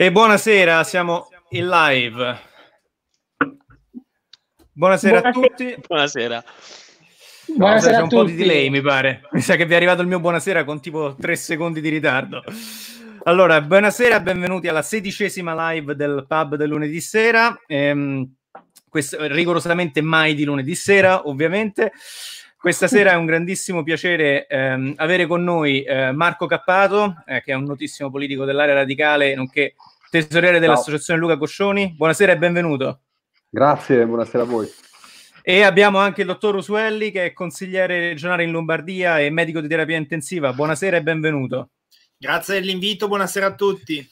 E buonasera, siamo in live. Buonasera, buonasera. a tutti. Buonasera. Buonasera c'è un po' di delay, mi pare. Mi sa che vi è arrivato il mio buonasera con tipo tre secondi di ritardo. Allora, buonasera, benvenuti alla sedicesima live del pub del lunedì sera. Ehm, questo, rigorosamente mai di lunedì sera, ovviamente. Questa sera è un grandissimo piacere ehm, avere con noi eh, Marco Cappato, eh, che è un notissimo politico dell'area radicale, nonché tesoriere dell'associazione Luca Coscioni. Buonasera e benvenuto. Grazie, buonasera a voi. E abbiamo anche il dottor Usuelli, che è consigliere regionale in Lombardia e medico di terapia intensiva. Buonasera e benvenuto. Grazie dell'invito, buonasera a tutti.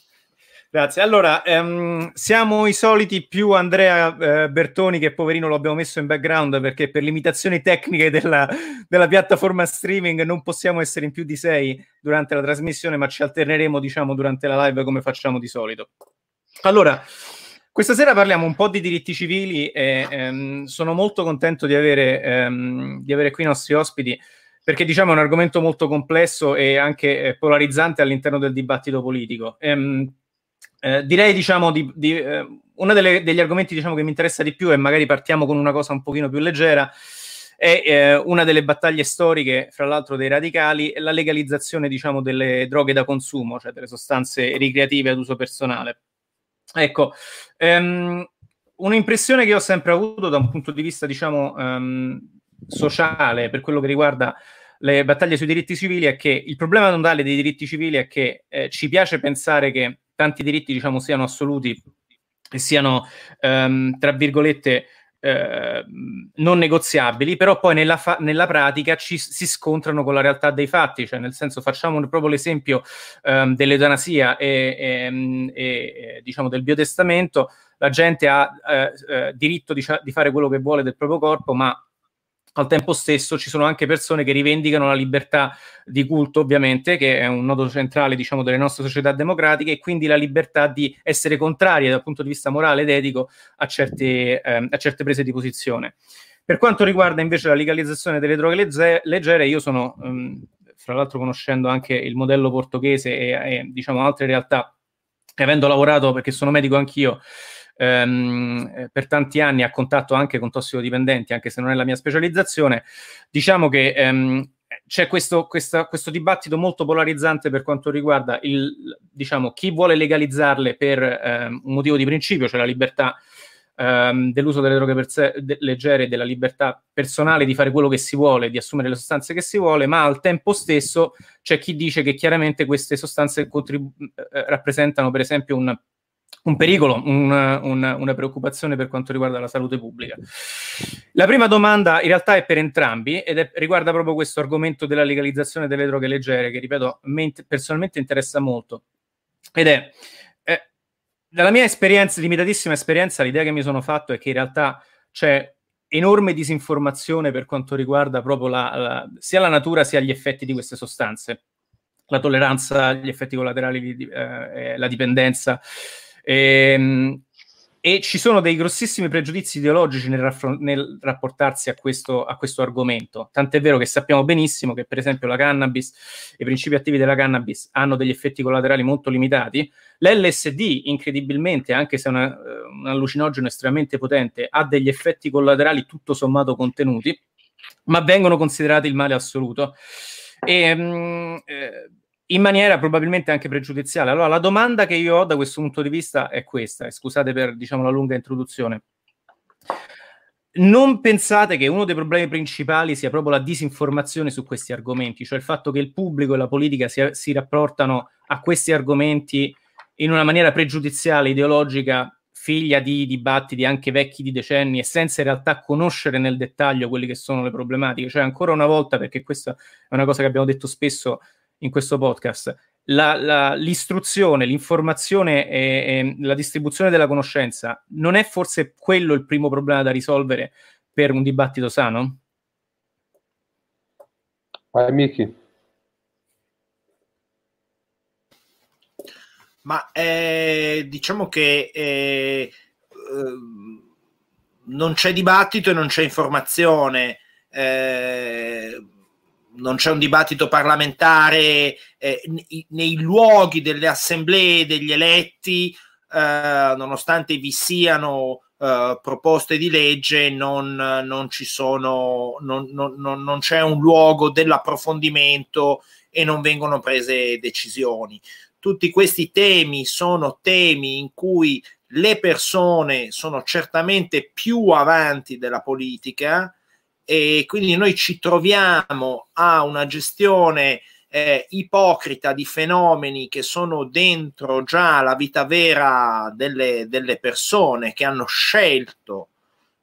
Grazie. Allora, ehm, siamo i soliti più Andrea eh, Bertoni, che poverino lo abbiamo messo in background perché per limitazioni tecniche della, della, piattaforma streaming non possiamo essere in più di sei durante la trasmissione, ma ci alterneremo, diciamo, durante la live come facciamo di solito. Allora, questa sera parliamo un po' di diritti civili e ehm, sono molto contento di avere, ehm, di avere qui i nostri ospiti perché diciamo è un argomento molto complesso e anche eh, polarizzante all'interno del dibattito politico. Ehm, eh, direi, diciamo, di, di eh, uno delle, degli argomenti diciamo, che mi interessa di più, e magari partiamo con una cosa un pochino più leggera, è eh, una delle battaglie storiche, fra l'altro, dei radicali, la legalizzazione, diciamo, delle droghe da consumo, cioè delle sostanze ricreative ad uso personale. Ecco, ehm, un'impressione che ho sempre avuto da un punto di vista, diciamo, ehm, sociale, per quello che riguarda le battaglie sui diritti civili, è che il problema nodale dei diritti civili è che eh, ci piace pensare che tanti diritti diciamo siano assoluti e siano ehm, tra virgolette eh, non negoziabili, però poi nella, fa- nella pratica ci, si scontrano con la realtà dei fatti, cioè nel senso facciamo proprio l'esempio ehm, dell'eutanasia e, ehm, e, e, diciamo del biotestamento, la gente ha eh, eh, diritto di, di, fare quello che vuole del proprio corpo, ma al tempo stesso ci sono anche persone che rivendicano la libertà di culto, ovviamente, che è un nodo centrale, diciamo, delle nostre società democratiche, e quindi la libertà di essere contrarie dal punto di vista morale ed etico a certe, eh, a certe prese di posizione. Per quanto riguarda invece la legalizzazione delle droghe legge- leggere, io sono, um, fra l'altro conoscendo anche il modello portoghese e, e diciamo altre realtà, avendo lavorato, perché sono medico anch'io, ehm, eh, per tanti anni a contatto anche con tossicodipendenti, anche se non è la mia specializzazione, diciamo che ehm, c'è questo, questa, questo, dibattito molto polarizzante per quanto riguarda il, diciamo, chi vuole legalizzarle per ehm, un motivo di principio, cioè la libertà ehm, dell'uso delle droghe perse- de- leggere, della libertà personale di fare quello che si vuole, di assumere le sostanze che si vuole, ma al tempo stesso c'è chi dice che chiaramente queste sostanze contribu- eh, rappresentano per esempio un un pericolo, un, un, una preoccupazione per quanto riguarda la salute pubblica. La prima domanda in realtà è per entrambi ed è, riguarda proprio questo argomento della legalizzazione delle droghe leggere, che ripeto, me personalmente interessa molto. Ed è, eh, dalla mia esperienza, limitatissima esperienza, l'idea che mi sono fatto è che in realtà c'è enorme disinformazione per quanto riguarda proprio la, la, sia la natura sia gli effetti di queste sostanze. La tolleranza agli effetti collaterali, eh, la dipendenza, e, ehm, e ci sono dei grossissimi pregiudizi ideologici nel, raffron- nel rapportarsi a questo, a questo, argomento. Tant'è vero che sappiamo benissimo che, per esempio, la cannabis, i principi attivi della cannabis hanno degli effetti collaterali molto limitati. L'LSD, incredibilmente, anche se è eh, un allucinogeno estremamente potente, ha degli effetti collaterali tutto sommato contenuti, ma vengono considerati il male assoluto. E, mh, mm, eh, in maniera probabilmente anche pregiudiziale. Allora, la domanda che io ho da questo punto di vista è questa, e scusate per diciamo, la lunga introduzione. Non pensate che uno dei problemi principali sia proprio la disinformazione su questi argomenti, cioè il fatto che il pubblico e la politica si, si rapportano a questi argomenti in una maniera pregiudiziale, ideologica, figlia di dibattiti anche vecchi di decenni e senza in realtà conoscere nel dettaglio quelle che sono le problematiche. Cioè, ancora una volta, perché questa è una cosa che abbiamo detto spesso in questo podcast. La, la, l'istruzione, l'informazione e, e, la distribuzione della conoscenza non è forse quello il primo problema da risolvere per un dibattito sano? Vai, Miki. Ma eh, diciamo che eh, ehm, non c'è dibattito e non c'è informazione. Eh, non c'è un dibattito parlamentare eh, nei luoghi delle assemblee degli eletti, eh, nonostante vi siano eh, proposte di legge, non, non ci sono, non, non, non c'è un luogo dell'approfondimento e non vengono prese decisioni. Tutti questi temi sono temi in cui le persone sono certamente più avanti della politica e quindi noi ci troviamo a una gestione eh, ipocrita di fenomeni che sono dentro già la vita vera delle, delle persone che hanno scelto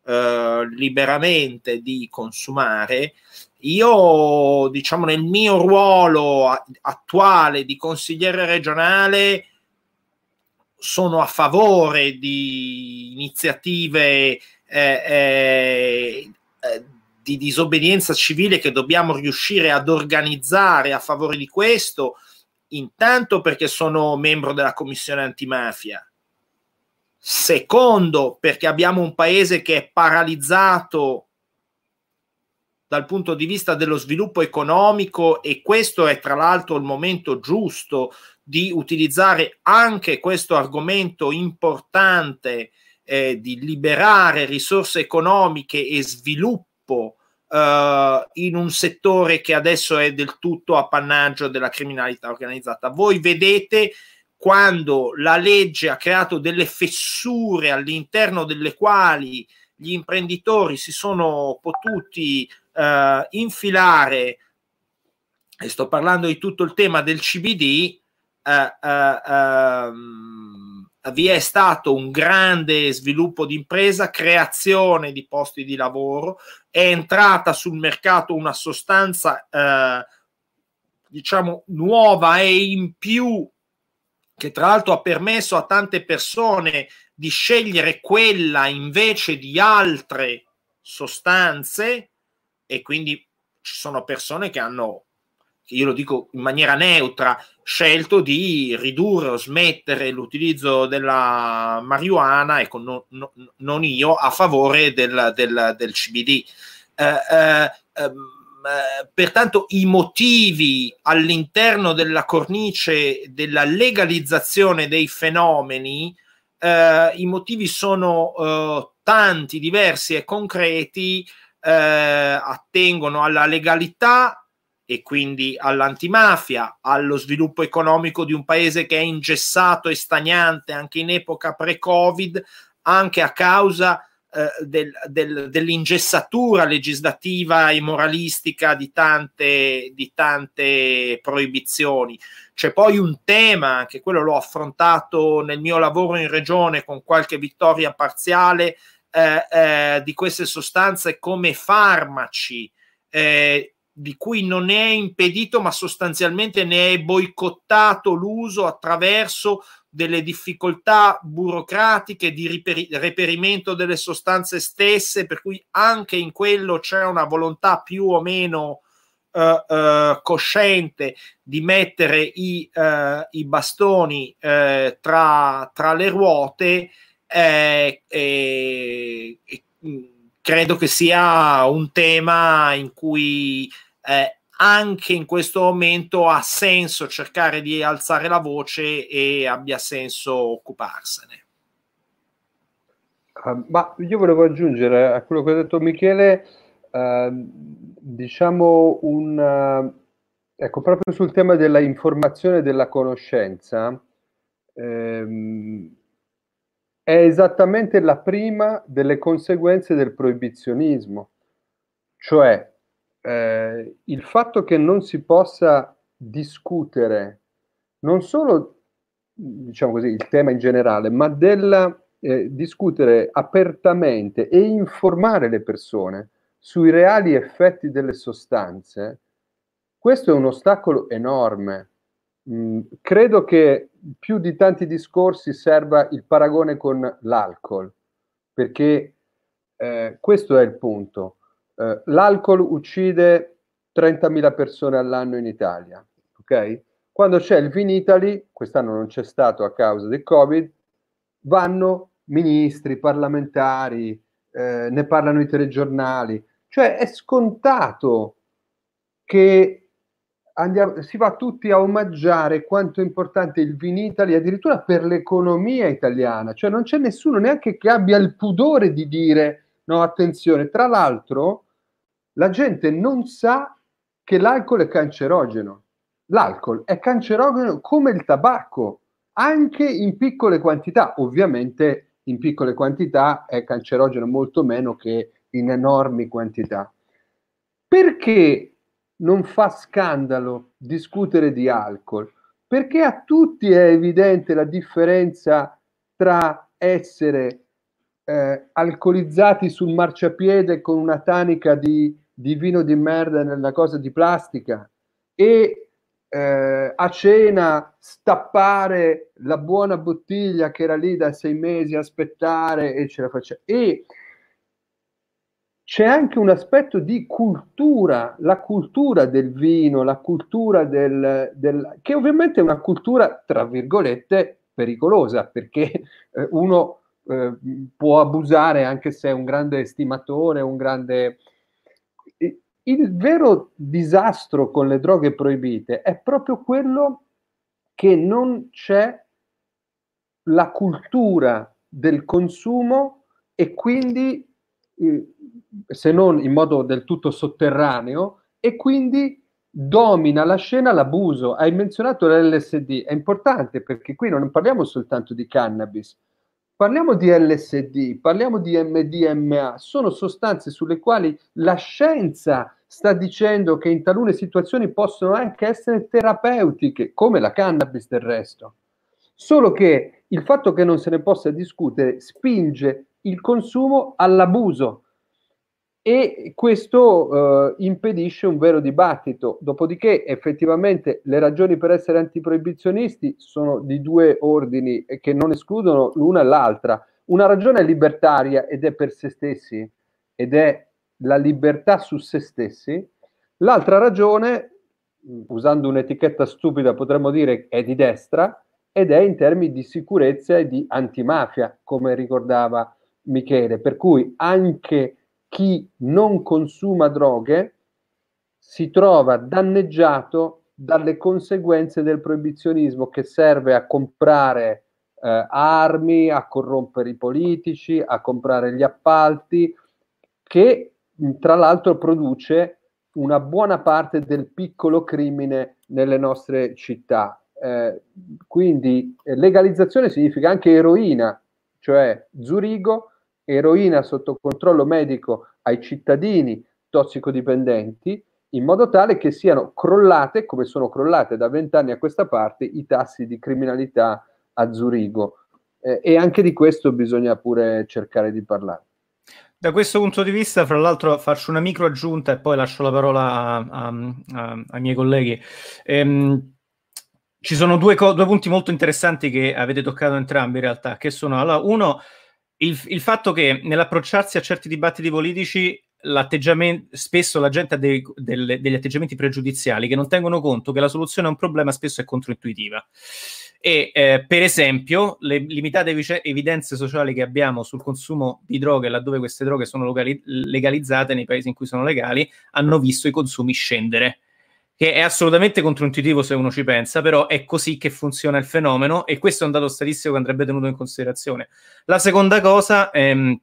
eh, liberamente di consumare. Io, diciamo, nel mio ruolo attuale di consigliere regionale, sono a favore di iniziative eh, eh, eh di disobbedienza civile che dobbiamo riuscire ad organizzare a favore di questo, intanto perché sono membro della commissione antimafia, secondo perché abbiamo un paese che è paralizzato dal punto di vista dello sviluppo economico e questo è tra l'altro il momento giusto di utilizzare anche questo argomento importante eh, di liberare risorse economiche e sviluppo sviluppo uh, in un settore che adesso è del tutto appannaggio della criminalità organizzata. Voi vedete quando la legge ha creato delle fessure all'interno delle quali gli imprenditori si sono potuti uh, infilare, e sto parlando di tutto il tema del CBD, uh, um, vi è stato un grande sviluppo di impresa, creazione di posti di lavoro, è entrata sul mercato una sostanza eh, diciamo nuova e in più che tra l'altro ha permesso a tante persone di scegliere quella invece di altre sostanze e quindi ci sono persone che hanno io lo dico in maniera neutra, scelto di ridurre o smettere l'utilizzo della marijuana, ecco, no, no, non io, a favore del, del, del CBD. Eh, eh, ehm, eh, pertanto i motivi all'interno della cornice della legalizzazione dei fenomeni, eh, i motivi sono eh, tanti, diversi e concreti, eh, attengono alla legalità, e quindi all'antimafia, allo sviluppo economico di un paese che è ingessato e stagnante anche in epoca pre-Covid, anche a causa eh, del, del, dell'ingessatura legislativa e moralistica di tante, di tante proibizioni. C'è poi un tema, anche quello l'ho affrontato nel mio lavoro in regione con qualche vittoria parziale, eh, eh, di queste sostanze come farmaci. Eh, di cui non è impedito, ma sostanzialmente ne è boicottato l'uso attraverso delle difficoltà burocratiche di reperimento delle sostanze stesse, per cui anche in quello c'è una volontà più o meno uh, uh, cosciente di mettere i, uh, i bastoni tra, tra, le ruote. Eh, e, e, credo che sia un tema in cui eh, anche in questo momento ha senso cercare di alzare la voce e abbia senso occuparsene. Uh, ma io volevo aggiungere a quello che ha detto Michele, uh, diciamo un, uh, ecco, proprio sul tema della informazione e della conoscenza, ehm, è esattamente la prima delle conseguenze del proibizionismo, cioè eh, il fatto che non si possa discutere non solo diciamo così, il tema in generale, ma della eh, discutere apertamente e informare le persone sui reali effetti delle sostanze, questo è un ostacolo enorme. Mm, credo che più di tanti discorsi serva il paragone con l'alcol, perché eh, questo è il punto. Eh, l'alcol uccide 30.000 persone all'anno in Italia, ok? Quando c'è il Vinitali, quest'anno non c'è stato a causa del Covid, vanno ministri, parlamentari, eh, ne parlano i telegiornali, cioè è scontato che andiamo, si va tutti a omaggiare quanto è importante il Vinitali addirittura per l'economia italiana, cioè non c'è nessuno neanche che abbia il pudore di dire no, attenzione, tra l'altro la gente non sa che l'alcol è cancerogeno. L'alcol è cancerogeno come il tabacco, anche in piccole quantità. Ovviamente in piccole quantità è cancerogeno molto meno che in enormi quantità. Perché non fa scandalo discutere di alcol? Perché a tutti è evidente la differenza tra essere eh, alcolizzati sul marciapiede con una tanica di, di vino di merda nella cosa di plastica e eh, a cena stappare la buona bottiglia che era lì da sei mesi, aspettare e ce la facciamo. E c'è anche un aspetto di cultura, la cultura del vino, la cultura del, del che ovviamente è una cultura, tra virgolette, pericolosa, perché eh, uno eh, può abusare anche se è un grande estimatore, un grande... Il vero disastro con le droghe proibite è proprio quello che non c'è la cultura del consumo e quindi, eh, se non in modo del tutto sotterraneo, e quindi domina la scena l'abuso. Hai menzionato l'LSD, è importante perché qui non parliamo soltanto di cannabis, Parliamo di LSD, parliamo di MDMA, sono sostanze sulle quali la scienza sta dicendo che in talune situazioni possono anche essere terapeutiche, come la cannabis del resto. Solo che il fatto che non se ne possa discutere spinge il consumo all'abuso e questo eh, impedisce un vero dibattito. Dopodiché, effettivamente, le ragioni per essere antiproibizionisti sono di due ordini che non escludono l'una e l'altra. Una ragione è libertaria ed è per se stessi, ed è la libertà su se stessi. L'altra ragione, usando un'etichetta stupida, potremmo dire è di destra, ed è in termini di sicurezza e di antimafia, come ricordava Michele. Per cui anche chi non consuma droghe si trova danneggiato dalle conseguenze del proibizionismo che serve a comprare eh, armi, a corrompere i politici, a comprare gli appalti, che tra l'altro produce una buona parte del piccolo crimine nelle nostre città. Eh, quindi legalizzazione significa anche eroina, cioè Zurigo eroina sotto controllo medico ai cittadini tossicodipendenti in modo tale che siano crollate, come sono crollate da vent'anni a questa parte, i tassi di criminalità a Zurigo. Eh, e anche di questo bisogna pure cercare di parlare. Da questo punto di vista, fra l'altro, faccio una micro aggiunta e poi lascio la parola ai miei colleghi. Ehm, ci sono due, co- due, punti molto interessanti che avete toccato entrambi in realtà, che sono, allora, uno, il, il fatto che nell'approcciarsi a certi dibattiti politici spesso la gente ha dei, delle, degli atteggiamenti pregiudiziali che non tengono conto che la soluzione a un problema spesso è controintuitiva. E eh, per esempio, le limitate vice- evidenze sociali che abbiamo sul consumo di droghe, laddove queste droghe sono locali- legalizzate nei paesi in cui sono legali, hanno visto i consumi scendere che è assolutamente controintuitivo se uno ci pensa, però è così che funziona il fenomeno e questo è un dato statistico che andrebbe tenuto in considerazione. La seconda cosa ehm,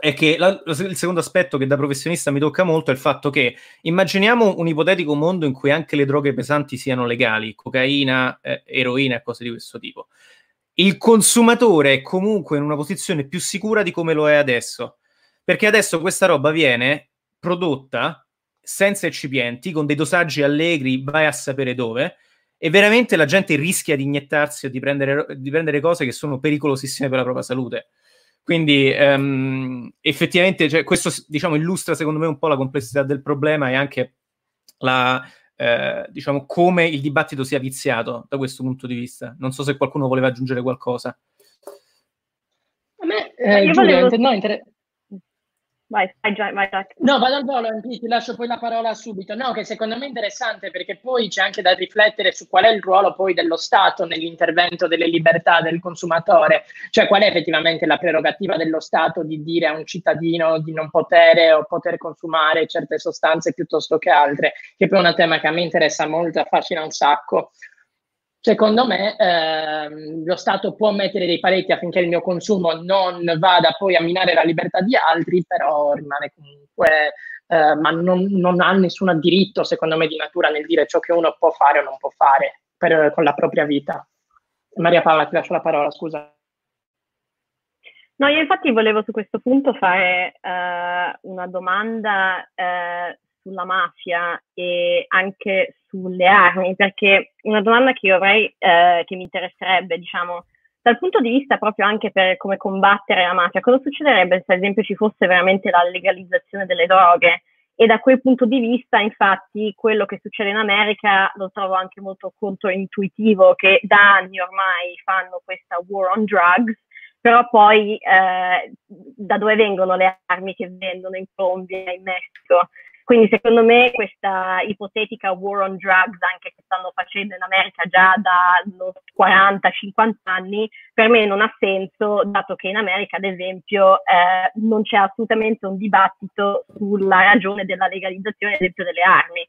è che la, il secondo aspetto che da professionista mi tocca molto è il fatto che immaginiamo un ipotetico mondo in cui anche le droghe pesanti siano legali, cocaina, eh, eroina e cose di questo tipo. Il consumatore è comunque in una posizione più sicura di come lo è adesso, perché adesso questa roba viene prodotta senza eccipienti, con dei dosaggi allegri, vai a sapere dove, e veramente la gente rischia di iniettarsi o di prendere, di prendere cose che sono pericolosissime per la propria salute. Quindi um, effettivamente cioè, questo diciamo, illustra secondo me un po' la complessità del problema e anche la, eh, diciamo, come il dibattito sia viziato da questo punto di vista. Non so se qualcuno voleva aggiungere qualcosa. A me, eh, Giulia, volevo... no, inter- Vai, vai, vai, Jack. No, vado al volo, ti lascio poi la parola subito. No, che secondo me è interessante perché poi c'è anche da riflettere su qual è il ruolo poi dello Stato nell'intervento delle libertà del consumatore, cioè qual è effettivamente la prerogativa dello Stato di dire a un cittadino di non poter o poter consumare certe sostanze piuttosto che altre, che poi è un tema che a me interessa molto, affascina un sacco. Secondo me ehm, lo Stato può mettere dei paletti affinché il mio consumo non vada poi a minare la libertà di altri, però rimane comunque, eh, ma non, non, ha nessun diritto, secondo me, di natura nel dire ciò che uno può fare o non può fare per, con la propria vita. Maria Paola, ti lascio la parola, scusa. No, io infatti volevo su questo punto fare eh, una domanda eh, sulla mafia e anche sulle armi, perché una domanda che io avrei, eh, che mi interesserebbe, diciamo, dal punto di vista proprio anche per come combattere la mafia, cosa succederebbe se ad esempio ci fosse veramente la legalizzazione delle droghe? E da quel punto di vista, infatti, quello che succede in America lo trovo anche molto controintuitivo, che da anni ormai fanno questa war on drugs, però poi eh, da dove vengono le armi che vendono in Colombia, in Messico? Quindi secondo me questa ipotetica war on drugs, anche che stanno facendo in America già da 40-50 anni, per me non ha senso, dato che in America, ad esempio, eh, non c'è assolutamente un dibattito sulla ragione della legalizzazione, ad esempio, delle armi.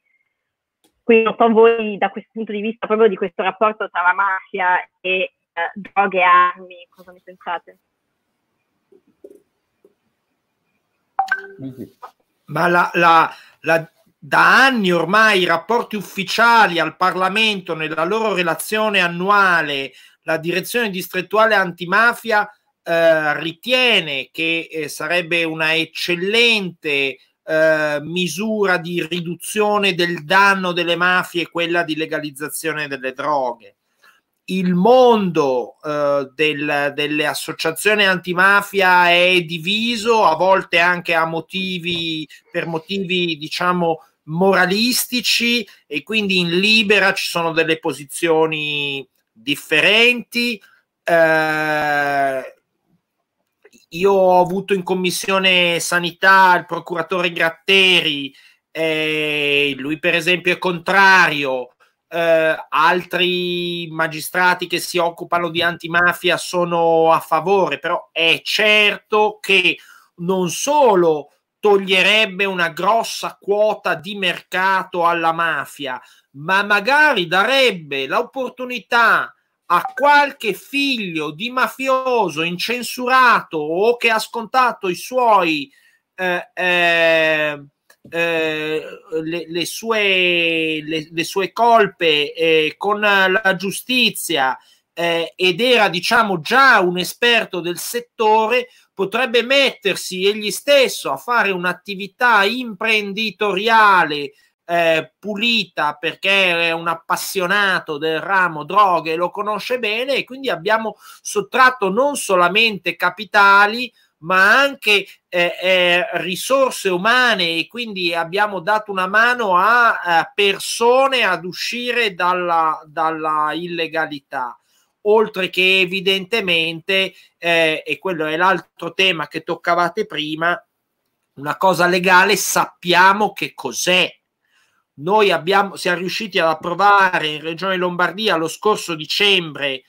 Quindi non so voi da questo punto di vista, proprio di questo rapporto tra la mafia e eh, droghe e armi, cosa ne pensate? Ma la, la, la, da anni ormai i rapporti ufficiali al Parlamento nella loro relazione annuale, la direzione distrettuale antimafia eh, ritiene che eh, sarebbe una eccellente eh, misura di riduzione del danno delle mafie quella di legalizzazione delle droghe il mondo eh, del, delle associazioni antimafia è diviso, a volte anche a motivi, per motivi diciamo moralistici e quindi in libera ci sono delle posizioni differenti. Eh, io ho avuto in commissione sanità il procuratore Gratteri, eh, lui per esempio è contrario eh, altri magistrati che si occupano di antimafia sono a favore, però è certo che non solo toglierebbe una grossa quota di mercato alla mafia, ma magari darebbe l'opportunità a qualche figlio di mafioso incensurato o che ha scontato i suoi eh, eh, eh, le, le, sue, le, le, sue, colpe eh, con la giustizia eh, ed era diciamo già un esperto del settore potrebbe mettersi egli stesso a fare un'attività imprenditoriale eh, pulita perché è un appassionato del ramo droghe lo conosce bene e quindi abbiamo sottratto non solamente capitali ma anche eh, eh, risorse umane e quindi abbiamo dato una mano a, a persone ad uscire dalla, dalla, illegalità. Oltre che evidentemente, eh, e quello è l'altro tema che toccavate prima, una cosa legale sappiamo che cos'è. Noi abbiamo, siamo riusciti ad approvare in Regione Lombardia lo scorso dicembre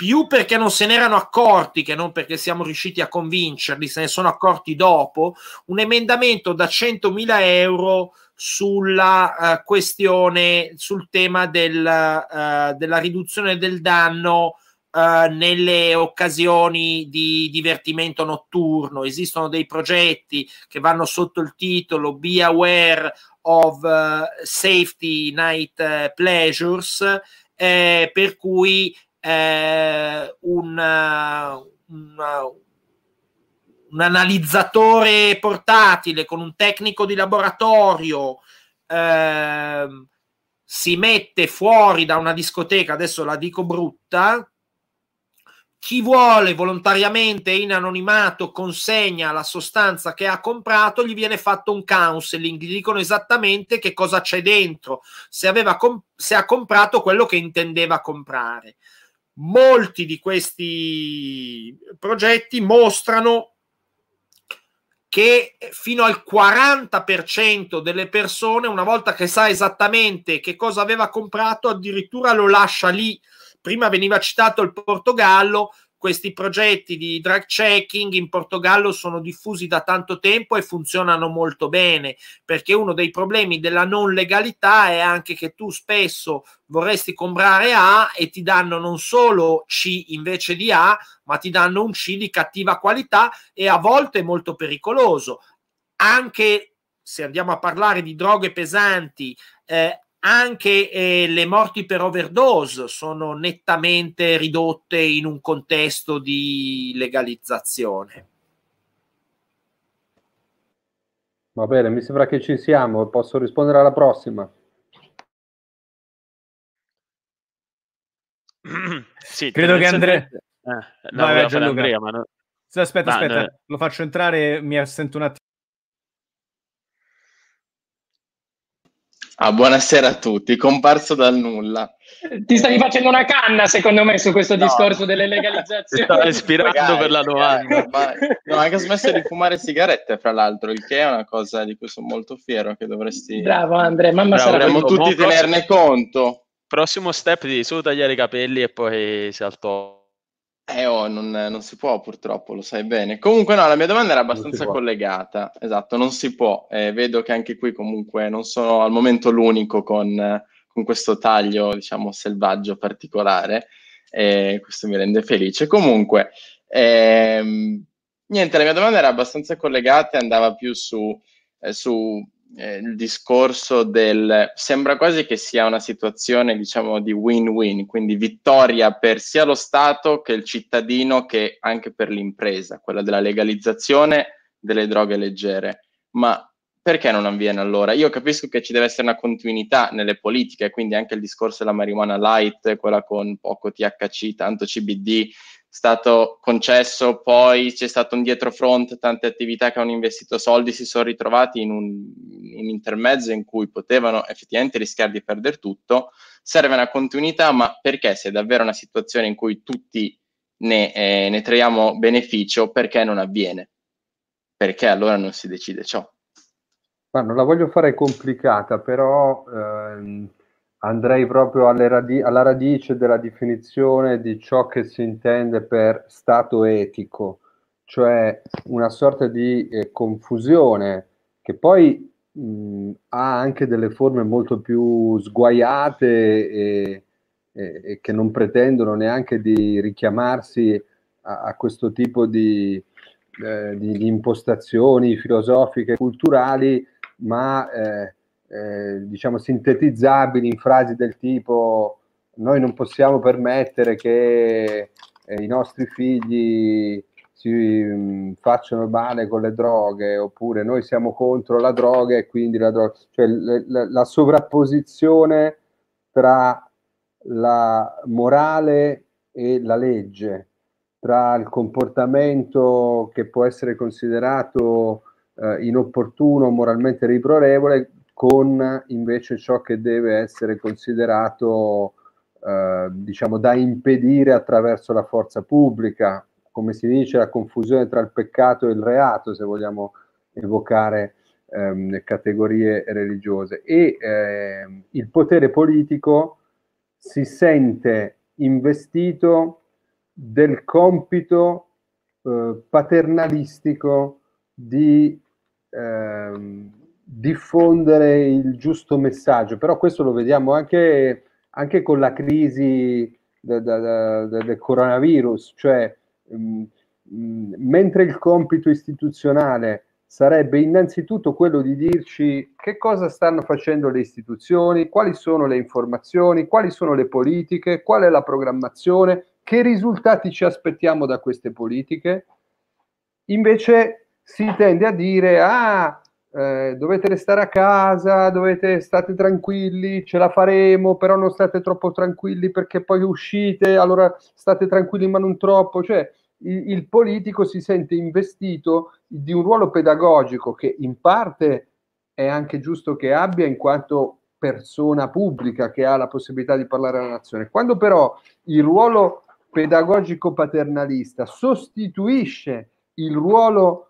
più perché non se ne erano accorti che non perché siamo riusciti a convincerli, se ne sono accorti dopo, un emendamento da 100.000 euro sulla uh, questione, sul tema del, uh, della riduzione del danno uh, nelle occasioni di divertimento notturno. Esistono dei progetti che vanno sotto il titolo Be Aware of Safety Night Pleasures, eh, per cui eh, un, un, un, analizzatore portatile con un tecnico di laboratorio eh, si mette fuori da una discoteca, adesso la dico brutta, chi vuole volontariamente in anonimato consegna la sostanza che ha comprato, gli viene fatto un counseling, gli dicono esattamente che cosa c'è dentro, se, comp- se ha comprato quello che intendeva comprare molti di questi progetti mostrano che fino al 40% delle persone, una volta che sa esattamente che cosa aveva comprato, addirittura lo lascia lì. Prima veniva citato il Portogallo, questi progetti di drug checking in Portogallo sono diffusi da tanto tempo e funzionano molto bene, perché uno dei problemi della non legalità è anche che tu spesso vorresti comprare A e ti danno non solo C invece di A, ma ti danno un C di cattiva qualità e a volte molto pericoloso. Anche se andiamo a parlare di droghe pesanti, eh, anche eh, le morti per overdose sono nettamente ridotte in un contesto di legalizzazione. Va bene, mi sembra che ci siamo, posso rispondere alla prossima. sì, credo che Andrea... Eh, no, vai, vai, Andrea, ma no... Aspetta, aspetta, no... lo faccio entrare, mi assento un attimo. Ah, buonasera a tutti, comparso dal nulla. Ti stavi facendo una canna, secondo me, su questo no. discorso delle legalizzazioni. Stavo ispirando Magari, per la domanda. no, anche smesso di fumare sigarette, fra l'altro, il che è una cosa di cui sono molto fiero, che dovresti... Bravo Andrea, mamma Bravo, sarà Dovremmo tutti tenerne conto. Prossimo step di solo tagliare i capelli e poi si alto eh, oh, non, non, si può purtroppo, lo sai bene. Comunque no, la mia domanda era abbastanza collegata. Esatto, non si può. Eh, vedo che anche qui comunque non sono al momento l'unico con, con questo taglio, diciamo, selvaggio particolare. E questo mi rende felice. Comunque, ehm, niente, la mia domanda era abbastanza collegata e andava più su, eh, su eh, il discorso del sembra quasi che sia una situazione diciamo di win-win, quindi vittoria per sia lo Stato che il cittadino che anche per l'impresa, quella della legalizzazione delle droghe leggere. Ma perché non avviene allora? Io capisco che ci deve essere una continuità nelle politiche, quindi anche il discorso della marijuana light, quella con poco THC, tanto CBD, stato concesso, poi c'è stato un dietrofront, tante attività che hanno investito soldi si sono ritrovati in un, un intermezzo in cui potevano effettivamente rischiare di perdere tutto. Serve una continuità, ma perché se è davvero una situazione in cui tutti ne, eh, ne traiamo beneficio, perché non avviene? Perché allora non si decide ciò? Ma non la voglio fare complicata, però ehm, andrei proprio radi- alla radice della definizione di ciò che si intende per stato etico, cioè una sorta di eh, confusione che poi mh, ha anche delle forme molto più sguaiate e, e, e che non pretendono neanche di richiamarsi a, a questo tipo di, eh, di, di, impostazioni filosofiche, culturali, ma eh, eh, diciamo sintetizzabili in frasi del tipo noi non possiamo permettere che eh, i nostri figli si mh, facciano male con le droghe oppure noi siamo contro la droga e quindi la droga, cioè l- l- la sovrapposizione tra la morale e la legge, tra il comportamento che può essere considerato eh, inopportuno, moralmente riprorevole, con invece ciò che deve essere considerato eh, diciamo da impedire attraverso la forza pubblica, come si dice, la confusione tra il peccato e il reato, se vogliamo evocare ehm, categorie religiose. E eh, il potere politico si sente investito del compito eh, paternalistico di ehm, diffondere il giusto messaggio, però questo lo vediamo anche, anche con la crisi de, de, de, del coronavirus, cioè mh, mm, mh, mm, mentre il compito istituzionale sarebbe innanzitutto quello di dirci che cosa stanno facendo le istituzioni, quali sono le informazioni, quali sono le politiche, qual è la programmazione, che risultati ci aspettiamo da queste politiche, invece si tende a dire ah eh, dovete restare a casa, dovete state tranquilli, ce la faremo, però non state troppo tranquilli perché poi uscite, allora state tranquilli ma non troppo, cioè il, il politico si sente investito di un ruolo pedagogico che in parte è anche giusto che abbia in quanto persona pubblica che ha la possibilità di parlare alla nazione. Quando però il ruolo pedagogico paternalista sostituisce il ruolo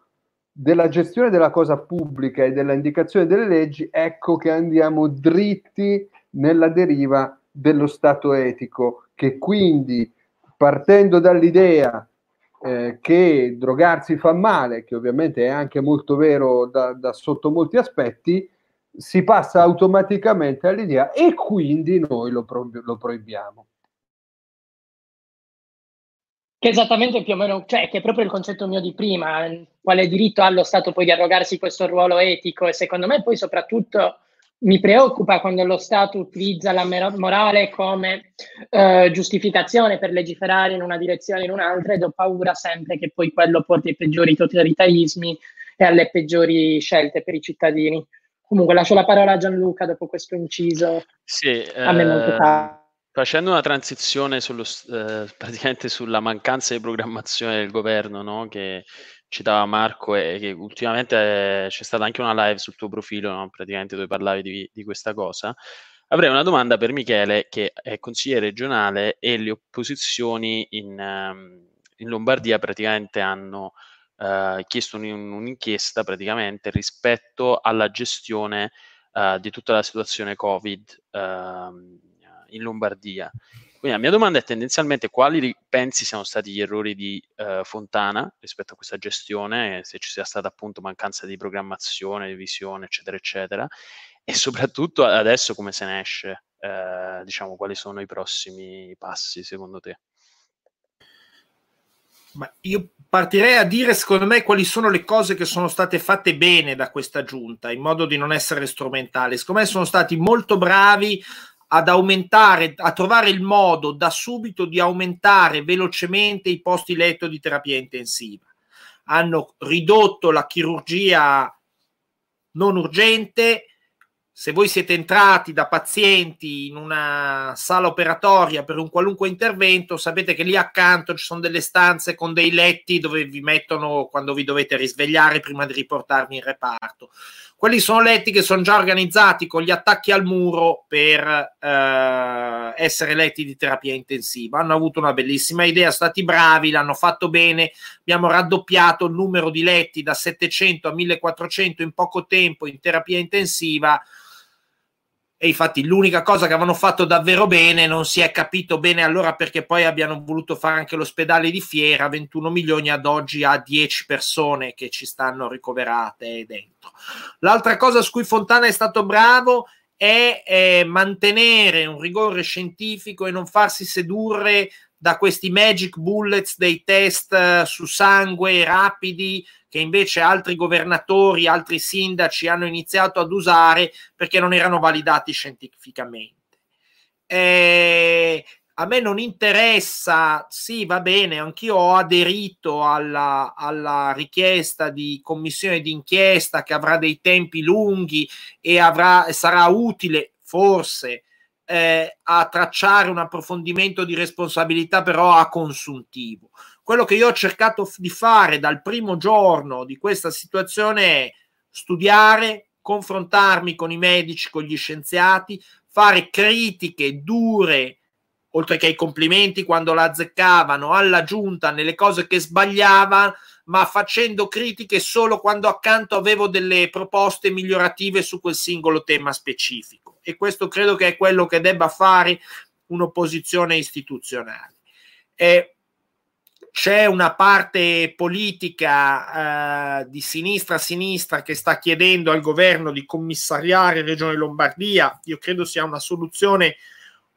della gestione della cosa pubblica e della indicazione delle leggi, ecco che andiamo dritti nella deriva dello Stato etico, che quindi partendo dall'idea eh, che drogarsi fa male, che ovviamente è anche molto vero da, da sotto molti aspetti, si passa automaticamente all'idea e quindi noi lo, pro- lo proibiamo. Che esattamente più o meno, cioè che è proprio il concetto mio di prima, quale diritto ha lo Stato poi di arrogarsi questo ruolo etico e secondo me poi soprattutto mi preoccupa quando lo Stato utilizza la morale come eh, giustificazione per legiferare in una direzione o in un'altra ed ho paura sempre che poi quello porti ai peggiori totalitarismi e alle peggiori scelte per i cittadini. Comunque lascio la parola a Gianluca dopo questo inciso. Sì, a me molto caro. Facendo una transizione sullo, eh, praticamente sulla mancanza di programmazione del governo, no? che citava Marco e che ultimamente eh, c'è stata anche una live sul tuo profilo, no? praticamente dove parlavi di, di, questa cosa, avrei una domanda per Michele che è consigliere regionale e le opposizioni in, um, in Lombardia praticamente hanno uh, chiesto un, un'inchiesta praticamente rispetto alla gestione uh, di tutta la situazione Covid. In Lombardia. Quindi la mia domanda è tendenzialmente quali pensi siano stati gli errori di uh, Fontana rispetto a questa gestione, se ci sia stata appunto mancanza di programmazione, di visione, eccetera, eccetera, e soprattutto adesso come se ne esce, uh, diciamo, quali sono i prossimi passi secondo te? Ma io partirei a dire, secondo me, quali sono le cose che sono state fatte bene da questa giunta, in modo di non essere strumentali. Secondo me sono stati molto bravi ad aumentare, a trovare il modo da subito di aumentare velocemente i posti letto di terapia intensiva. Hanno ridotto la chirurgia non urgente. Se voi siete entrati da pazienti in una sala operatoria per un qualunque intervento, sapete che lì accanto ci sono delle stanze con dei letti dove vi mettono quando vi dovete risvegliare prima di riportarvi in reparto quelli sono letti che sono già organizzati con gli attacchi al muro per eh, essere letti di terapia intensiva. Hanno avuto una bellissima idea, stati bravi, l'hanno fatto bene. Abbiamo raddoppiato il numero di letti da 700 a 1400 in poco tempo in terapia intensiva e infatti l'unica cosa che avevano fatto davvero bene non si è capito bene allora perché poi abbiano voluto fare anche l'ospedale di Fiera 21 milioni ad oggi ha 10 persone che ci stanno ricoverate dentro. L'altra cosa su cui Fontana è stato bravo è, è mantenere un rigore scientifico e non farsi sedurre da questi magic bullets dei test eh, su sangue rapidi che invece altri governatori, altri sindaci hanno iniziato ad usare perché non erano validati scientificamente. Eh, a me non interessa, sì, va bene, anch'io ho aderito alla, alla richiesta di commissione d'inchiesta che avrà dei tempi lunghi e avrà, sarà utile forse eh, a tracciare un approfondimento di responsabilità però a consuntivo. Quello che io ho cercato di fare dal primo giorno di questa situazione è studiare, confrontarmi con i medici, con gli scienziati, fare critiche dure, oltre che i complimenti quando la azzeccavano alla giunta nelle cose che sbagliava, ma facendo critiche solo quando accanto avevo delle proposte migliorative su quel singolo tema specifico. E questo credo che è quello che debba fare un'opposizione istituzionale. Eh, c'è una parte politica eh, di sinistra a sinistra che sta chiedendo al governo di commissariare Regione Lombardia. Io credo sia una soluzione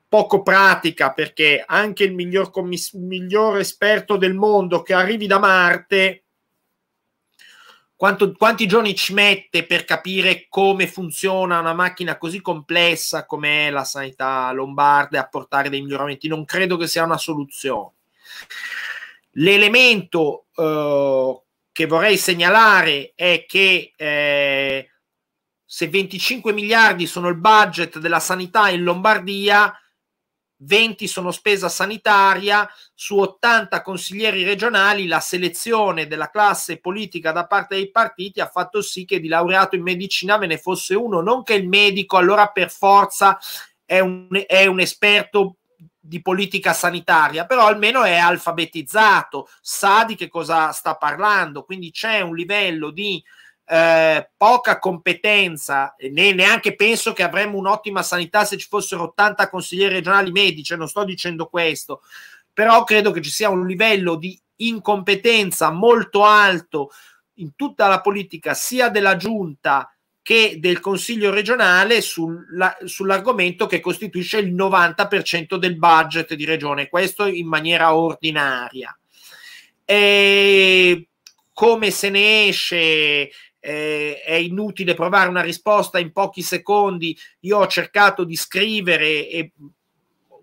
poco pratica perché anche il miglior, commiss- miglior esperto del mondo che arrivi da Marte quanto, quanti giorni ci mette per capire come funziona una macchina così complessa come è la sanità lombarda e apportare dei miglioramenti? Non credo che sia una soluzione. L'elemento eh, che vorrei segnalare è che eh, se 25 miliardi sono il budget della sanità in Lombardia, 20 sono spesa sanitaria, su 80 consiglieri regionali la selezione della classe politica da parte dei partiti ha fatto sì che di laureato in medicina ve ne fosse uno, non che il medico allora per forza è un, è un esperto di politica sanitaria, però almeno è alfabetizzato, sa di che cosa sta parlando, quindi c'è un livello di eh, poca competenza, né, neanche penso che avremmo un'ottima sanità se ci fossero 80 consiglieri regionali medici, non sto dicendo questo, però credo che ci sia un livello di incompetenza molto alto in tutta la politica, sia della giunta che del Consiglio regionale sulla, sull'argomento che costituisce il 90% del budget di regione, questo in maniera ordinaria. E come se ne esce? Eh, è inutile provare una risposta in pochi secondi. Io ho cercato di scrivere e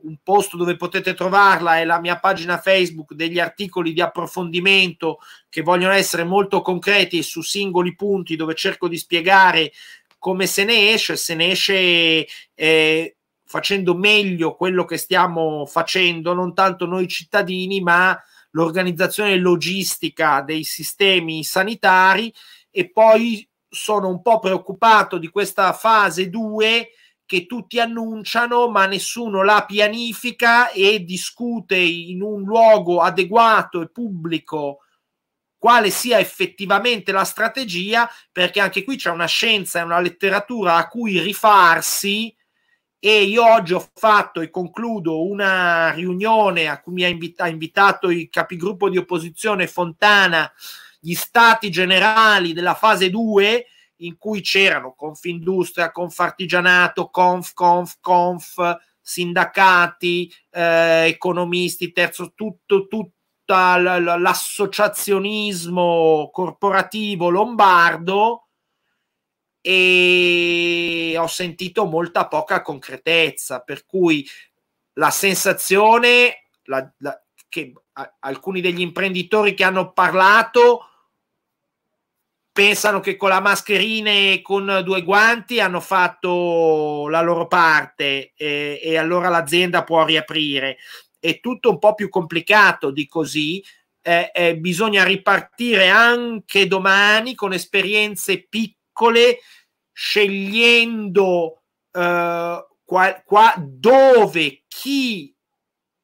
un posto dove potete trovarla è la mia pagina Facebook degli articoli di approfondimento che vogliono essere molto concreti su singoli punti dove cerco di spiegare come se ne esce, se ne esce eh, facendo meglio quello che stiamo facendo, non tanto noi cittadini, ma l'organizzazione logistica dei sistemi sanitari. E poi sono un po' preoccupato di questa fase 2 che tutti annunciano, ma nessuno la pianifica e discute in un luogo adeguato e pubblico quale sia effettivamente la strategia, perché anche qui c'è una scienza e una letteratura a cui rifarsi. E io oggi ho fatto e concludo una riunione a cui mi ha invita- invitato il capigruppo di opposizione Fontana, gli stati generali della fase 2 in cui c'erano Confindustria, Confartigianato, Conf, Conf, Conf, sindacati, eh, economisti, terzo, tutto, tutto l'associazionismo corporativo lombardo e ho sentito molta poca concretezza, per cui la sensazione la, la, che a, alcuni degli imprenditori che hanno parlato pensano che con la mascherina e con due guanti hanno fatto la loro parte e, e allora l'azienda può riaprire. È tutto un po' più complicato di così. Eh, eh, bisogna ripartire anche domani con esperienze piccole, scegliendo eh, qua, qua dove, chi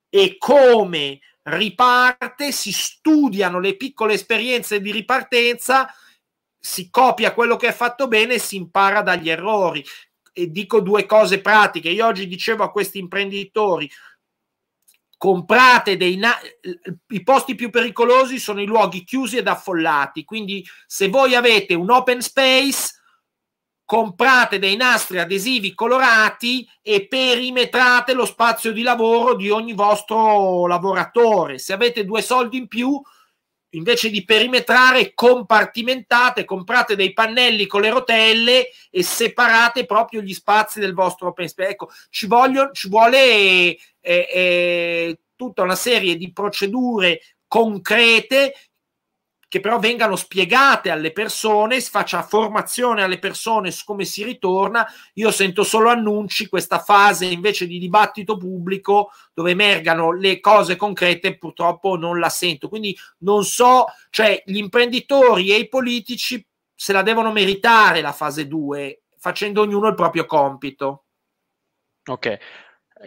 e come riparte, si studiano le piccole esperienze di ripartenza si copia quello che è fatto bene e si impara dagli errori. E dico due cose pratiche. Io oggi dicevo a questi imprenditori, comprate dei na- i posti più pericolosi sono i luoghi chiusi ed affollati. Quindi se voi avete un open space, comprate dei nastri adesivi colorati e perimetrate lo spazio di lavoro di ogni vostro lavoratore. Se avete due soldi in più, invece di perimetrare, compartimentate, comprate dei pannelli con le rotelle e separate proprio gli spazi del vostro open space. Ecco, ci, voglio, ci vuole eh, eh, tutta una serie di procedure concrete che però vengano spiegate alle persone, si faccia formazione alle persone su come si ritorna. Io sento solo annunci, questa fase invece di dibattito pubblico dove emergano le cose concrete, purtroppo non la sento. Quindi non so, cioè gli imprenditori e i politici se la devono meritare la fase 2, facendo ognuno il proprio compito. Ok,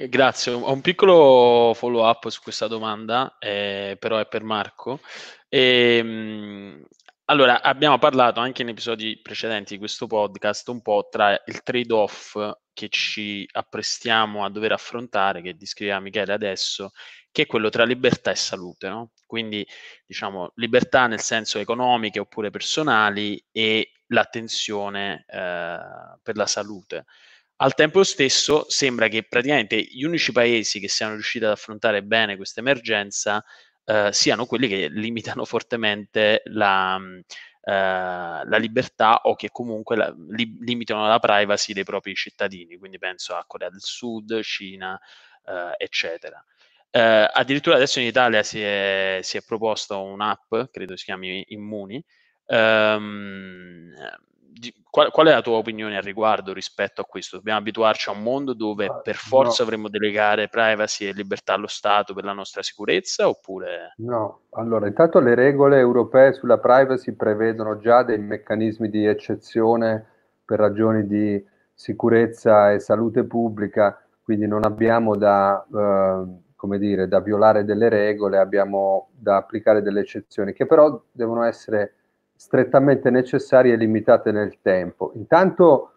grazie. Ho un piccolo follow up su questa domanda, eh, però è per Marco. E, ehm, allora, abbiamo parlato anche in episodi precedenti di questo podcast un po' tra il trade-off che ci apprestiamo a dover affrontare, che descriveva Michele adesso, che è quello tra libertà e salute, no? Quindi, diciamo, libertà nel senso economiche oppure personali e l'attenzione eh, per la salute. Al tempo stesso sembra che praticamente gli unici paesi che siano riusciti ad affrontare bene questa emergenza eh, siano quelli che limitano fortemente la, uh, la libertà o che comunque la, li, limitano la privacy dei propri cittadini, quindi penso a Corea del Sud, Cina, uh, eccetera. addirittura adesso in Italia si è, si è proposta un'app, credo si chiami Immuni, um, qual, qual, è la tua opinione al riguardo rispetto a questo? Dobbiamo abituarci a un mondo dove ah, per forza no. dovremmo delegare privacy e libertà allo Stato per la nostra sicurezza oppure... No, allora intanto le regole europee sulla privacy prevedono già dei meccanismi di eccezione per ragioni di sicurezza e salute pubblica, quindi non abbiamo da... Uh, come dire, da violare delle regole, abbiamo da applicare delle eccezioni, che però devono essere strettamente necessarie e limitate nel tempo. Intanto,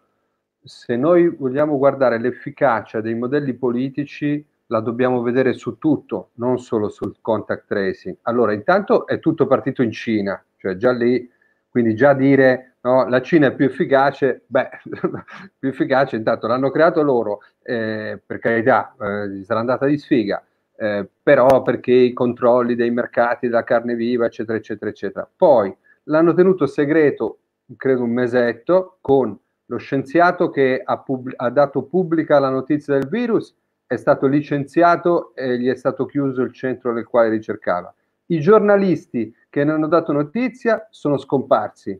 se noi vogliamo guardare l'efficacia dei modelli politici, la dobbiamo vedere su tutto, non solo sul contact tracing. Allora, intanto è tutto partito in Cina, cioè già lì, quindi già dire no, la Cina è più efficace, beh, più efficace intanto l'hanno creato loro, eh, per carità, eh, sarà andata di sfiga, eh, però perché i controlli dei mercati della carne viva, eccetera, eccetera, eccetera. Poi l'hanno tenuto segreto, credo un mesetto, con lo scienziato che ha, pub- ha dato pubblica la notizia del virus, è stato licenziato e gli è stato chiuso il centro nel quale ricercava. I giornalisti che ne hanno dato notizia sono scomparsi.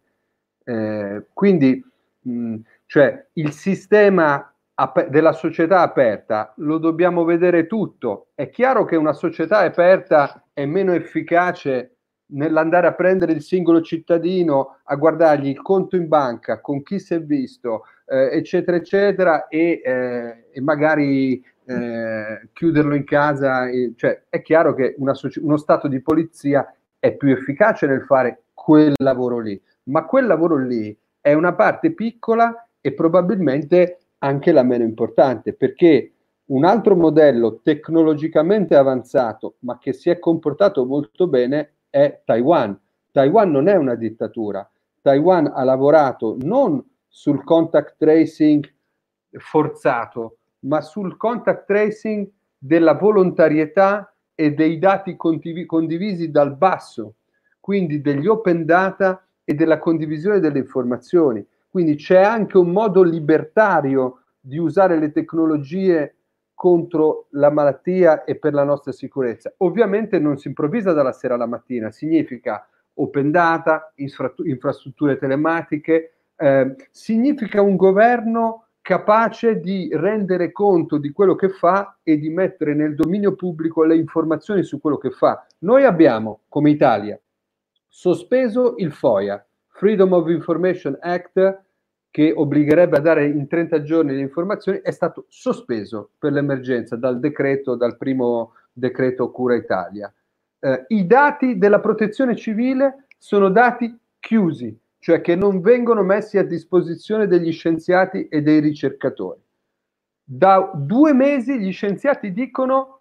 Eh, quindi, mh, cioè, il sistema ap- della società aperta lo dobbiamo vedere tutto. È chiaro che una società aperta è meno efficace nell'andare a prendere il singolo cittadino, a guardargli il conto in banca, con chi si è visto, eh, eccetera, eccetera, e, eh, e magari eh, chiuderlo in casa. cioè, è chiaro che una, uno stato di polizia è più efficace nel fare quel lavoro lì, ma quel lavoro lì è una parte piccola e probabilmente anche la meno importante, perché un altro modello tecnologicamente avanzato, ma che si è comportato molto bene, è Taiwan. Taiwan non è una dittatura. Taiwan ha lavorato non sul contact tracing forzato, ma sul contact tracing della volontarietà e dei dati condiv- condivisi dal basso, quindi degli open data e della condivisione delle informazioni. Quindi c'è anche un modo libertario di usare le tecnologie contro la malattia e per la nostra sicurezza. Ovviamente non si improvvisa dalla sera alla mattina, significa open data, infrastrutture telematiche, eh, significa un governo capace di rendere conto di quello che fa e di mettere nel dominio pubblico le informazioni su quello che fa. Noi abbiamo, come Italia, sospeso il FOIA, Freedom of Information Act, che obbligherebbe a dare in 30 giorni le informazioni, è stato sospeso per l'emergenza dal decreto, dal primo decreto Cura Italia. Eh, I dati della protezione civile sono dati chiusi, cioè che non vengono messi a disposizione degli scienziati e dei ricercatori. Da due mesi gli scienziati dicono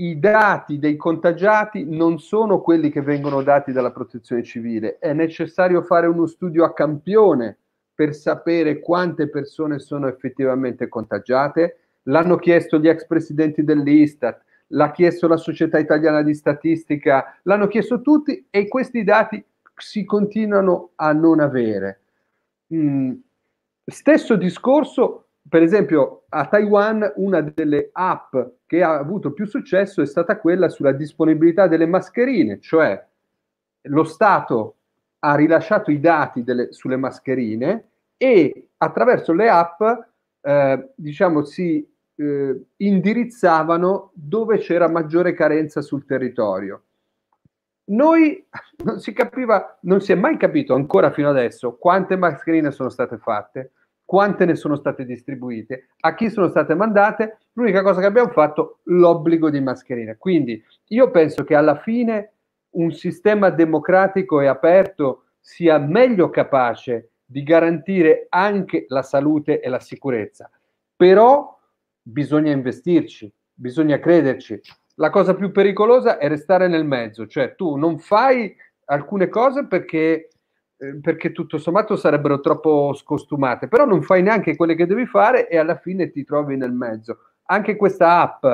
i dati dei contagiati non sono quelli che vengono dati dalla protezione civile, è necessario fare uno studio a campione per sapere quante persone sono effettivamente contagiate. L'hanno chiesto gli ex presidenti dell'Istat, l'ha chiesto la Società Italiana di Statistica, l'hanno chiesto tutti e questi dati si continuano a non avere. Mm. Stesso discorso, per esempio, a Taiwan una delle app che ha avuto più successo è stata quella sulla disponibilità delle mascherine, cioè lo Stato ha rilasciato i dati delle, sulle mascherine e attraverso le app eh, diciamo si eh, indirizzavano dove c'era maggiore carenza sul territorio. Noi non si capiva, non si è mai capito ancora fino adesso quante mascherine sono state fatte, quante ne sono state distribuite, a chi sono state mandate. L'unica cosa che abbiamo fatto, l'obbligo di mascherine. Quindi io penso che alla fine un sistema democratico e aperto sia meglio capace di garantire anche la salute e la sicurezza. Però bisogna investirci, bisogna crederci. La cosa più pericolosa è restare nel mezzo, cioè tu non fai alcune cose perché, eh, perché tutto sommato sarebbero troppo scostumate, però non fai neanche quelle che devi fare e alla fine ti trovi nel mezzo. Anche questa app,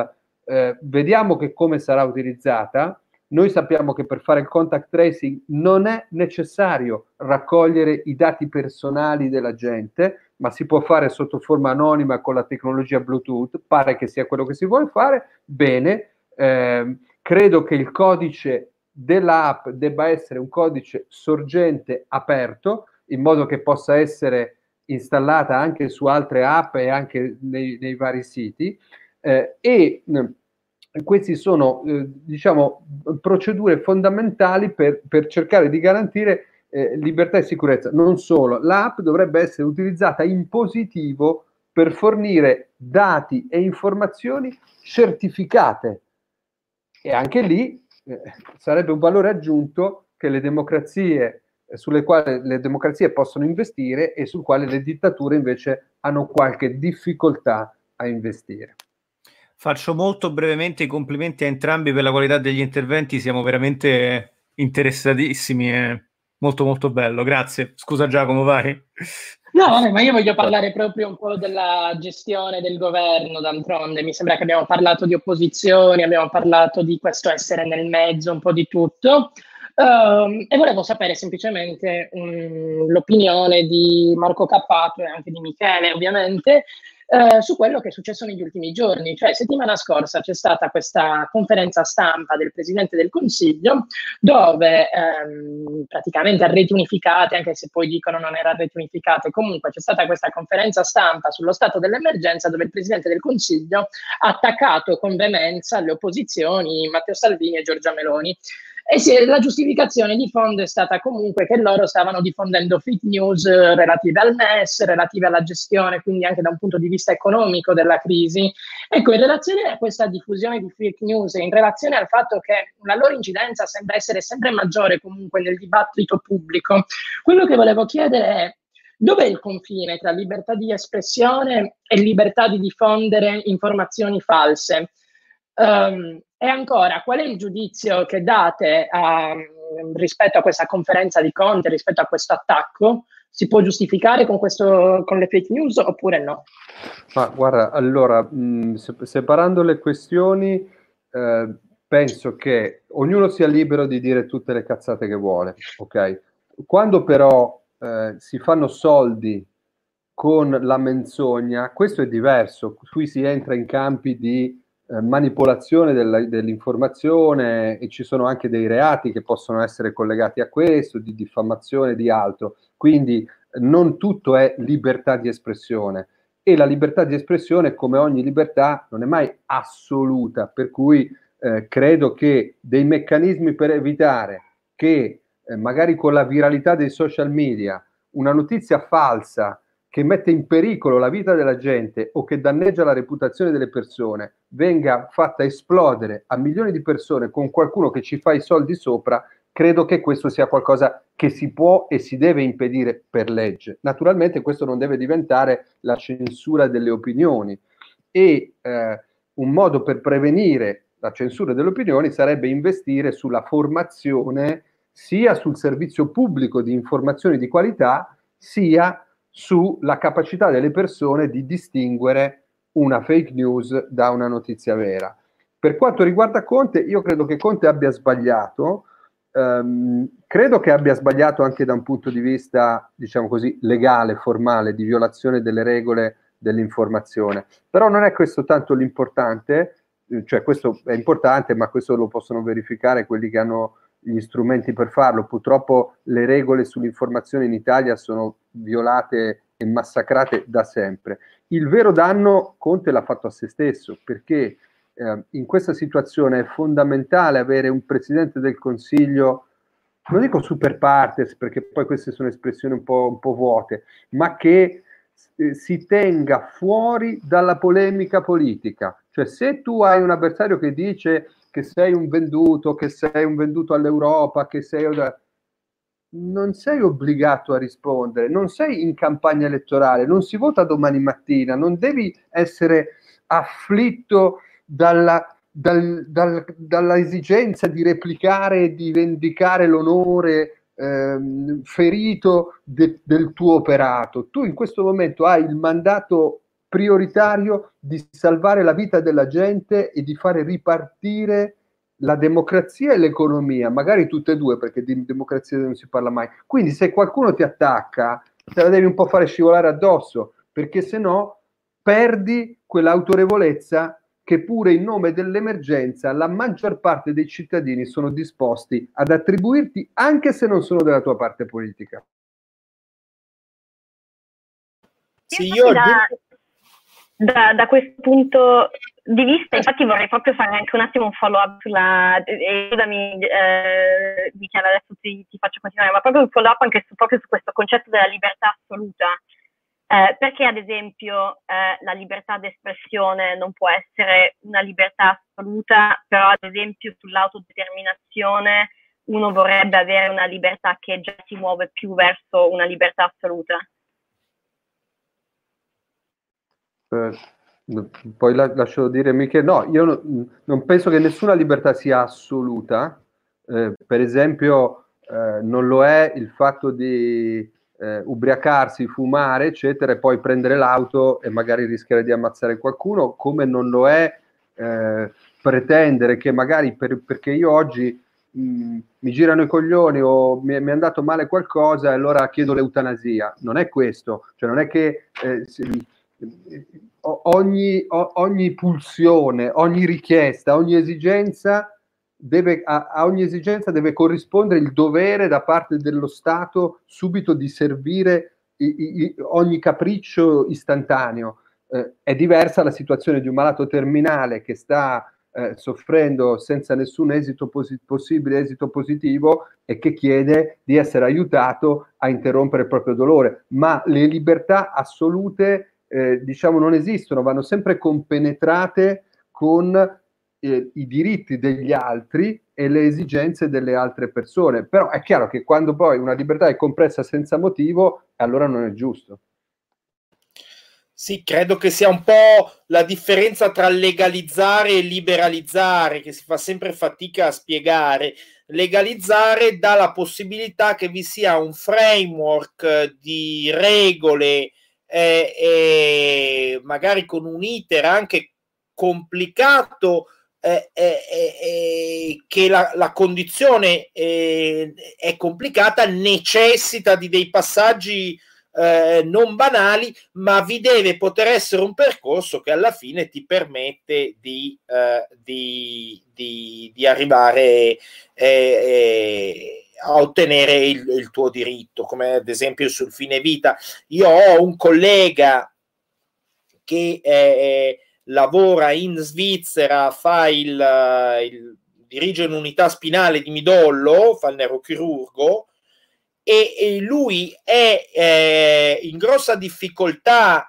eh, vediamo che come sarà utilizzata, noi sappiamo che per fare il contact tracing non è necessario raccogliere i dati personali della gente, ma si può fare sotto forma anonima con la tecnologia Bluetooth, pare che sia quello che si vuole fare, bene, eh, credo che il codice dell'app debba essere un codice sorgente aperto, in modo che possa essere installata anche su altre app e anche nei, nei vari siti. Eh, e queste sono eh, diciamo, procedure fondamentali per, per, cercare di garantire eh, libertà e sicurezza. Non solo, l'app dovrebbe essere utilizzata in positivo per fornire dati e informazioni certificate, E anche lì eh, sarebbe un valore aggiunto che le democrazie eh, sulle quali le democrazie possono investire e sul quale le dittature invece hanno qualche difficoltà a investire. Faccio molto brevemente i complimenti a entrambi per la qualità degli interventi, siamo veramente interessatissimi e molto molto bello, grazie. Scusa Giacomo, vai. No, ma io voglio parlare proprio un po' della gestione del governo, d'altronde. Mi sembra che abbiamo parlato di opposizioni, abbiamo parlato di questo essere nel mezzo, un po' di tutto. Um, e volevo sapere semplicemente um, l'opinione di Marco Cappato e anche di Michele, ovviamente, eh, su quello che è successo negli ultimi giorni. Cioè, settimana scorsa c'è stata questa conferenza stampa del Presidente del Consiglio dove ehm, praticamente a reti unificate, anche se poi dicono non era a reti unificate, comunque c'è stata questa conferenza stampa sullo stato dell'emergenza dove il Presidente del Consiglio ha attaccato con veemenza le opposizioni Matteo Salvini e Giorgia Meloni. E sì, la giustificazione di fondo è stata comunque che loro stavano diffondendo fake news relative al MES, relative alla gestione, quindi anche da un punto di vista economico della crisi. Ecco, in relazione a questa diffusione di fake news, in relazione al fatto che la loro incidenza sembra essere sempre maggiore comunque nel dibattito pubblico, quello che volevo chiedere è Dov'è il confine tra libertà di espressione e libertà di diffondere informazioni false? Um, e ancora, qual è il giudizio che date um, rispetto a questa conferenza di Conte, rispetto a questo attacco? Si può giustificare con, questo, con le fake news oppure no? Ma guarda, allora, mh, separando le questioni, eh, penso che ognuno sia libero di dire tutte le cazzate che vuole, ok? Quando però eh, si fanno soldi con la menzogna, questo è diverso, qui si entra in campi di eh, manipolazione della, dell'informazione e ci sono anche dei reati che possono essere collegati a questo, di diffamazione di altro. Quindi non tutto è libertà di espressione e la libertà di espressione, come ogni libertà, non è mai assoluta, per cui eh, credo che dei meccanismi per evitare che eh, magari con la viralità dei social media una notizia falsa che mette in pericolo la vita della gente o che danneggia la reputazione delle persone venga fatta esplodere a milioni di persone con qualcuno che ci fa i soldi sopra, credo che questo sia qualcosa che si può e si deve impedire per legge. Naturalmente questo non deve diventare la censura delle opinioni e eh, un modo per prevenire la censura delle opinioni sarebbe investire sulla formazione sia sul servizio pubblico di informazioni di qualità, sia sulla capacità delle persone di distinguere una fake news da una notizia vera. Per quanto riguarda Conte, io credo che Conte abbia sbagliato, ehm, credo che abbia sbagliato anche da un punto di vista, diciamo così, legale, formale, di violazione delle regole dell'informazione. Però non è questo tanto l'importante, cioè questo è importante, ma questo lo possono verificare quelli che hanno gli strumenti per farlo. Purtroppo le regole sull'informazione in Italia sono violate e massacrate da sempre. Il vero danno Conte l'ha fatto a se stesso perché eh, in questa situazione è fondamentale avere un Presidente del Consiglio, non dico super partes perché poi queste sono espressioni un po', un po vuote, ma che eh, si tenga fuori dalla polemica politica. Cioè se tu hai un avversario che dice che sei un venduto, che sei un venduto all'Europa, che sei... Non sei obbligato a rispondere, non sei in campagna elettorale, non si vota domani mattina, non devi essere afflitto dalla, dal, dal, dalla esigenza di replicare e di vendicare l'onore ehm, ferito de, del tuo operato. Tu in questo momento hai il mandato prioritario di salvare la vita della gente e di fare ripartire la democrazia e l'economia, magari tutte e due, perché di democrazia non si parla mai. Quindi se qualcuno ti attacca, te la devi un po' fare scivolare addosso, perché se no perdi quell'autorevolezza che pure in nome dell'emergenza la maggior parte dei cittadini sono disposti ad attribuirti anche se non sono della tua parte politica. Sì, io da, da, da, questo punto di vista, infatti vorrei proprio fare anche un attimo un follow up sulla, e scusami eh, adesso ti, ti, faccio continuare, ma proprio un follow up anche su, proprio su questo concetto della libertà assoluta, Eh, perché ad esempio eh, la libertà d'espressione non può essere una libertà assoluta, però ad esempio sull'autodeterminazione uno vorrebbe avere una libertà che già si muove più verso una libertà assoluta? Eh, poi la, lascio dire Michele, no, io no, non penso che nessuna libertà sia assoluta, eh, per esempio eh, non lo è il fatto di eh, ubriacarsi, fumare, eccetera, e poi prendere l'auto e magari rischiare di ammazzare qualcuno, come non lo è eh, pretendere che magari per, perché io oggi mh, mi girano i coglioni o mi, mi, è andato male qualcosa e allora chiedo l'eutanasia. Non è questo, cioè non è che eh, si, ogni, ogni pulsione, ogni richiesta, ogni esigenza deve, a, a, ogni esigenza deve corrispondere il dovere da parte dello Stato subito di servire i, i, ogni capriccio istantaneo. Eh, è diversa la situazione di un malato terminale che sta eh, soffrendo senza nessun esito posi- possibile esito positivo e che chiede di essere aiutato a interrompere il proprio dolore. Ma le libertà assolute, eh, diciamo, non esistono, vanno sempre compenetrate con eh, i diritti degli altri e le esigenze delle altre persone. Però è chiaro che quando poi una libertà è compressa senza motivo, allora non è giusto. Sì, credo che sia un po' la differenza tra legalizzare e liberalizzare, che si fa sempre fatica a spiegare. Legalizzare dà la possibilità che vi sia un framework di regole, eh, eh, magari con un iter anche complicato, eh, eh, eh, che la, la condizione eh, è complicata, necessita di dei passaggi eh, non banali, ma vi deve poter essere un percorso che alla fine ti permette di, eh, di, di, di arrivare a ottenere il, il, tuo diritto, come ad esempio sul fine vita. Io ho un collega che eh, lavora in Svizzera, fa il, il, dirige un'unità spinale di midollo, fa il neurochirurgo e, e lui è eh, in grossa difficoltà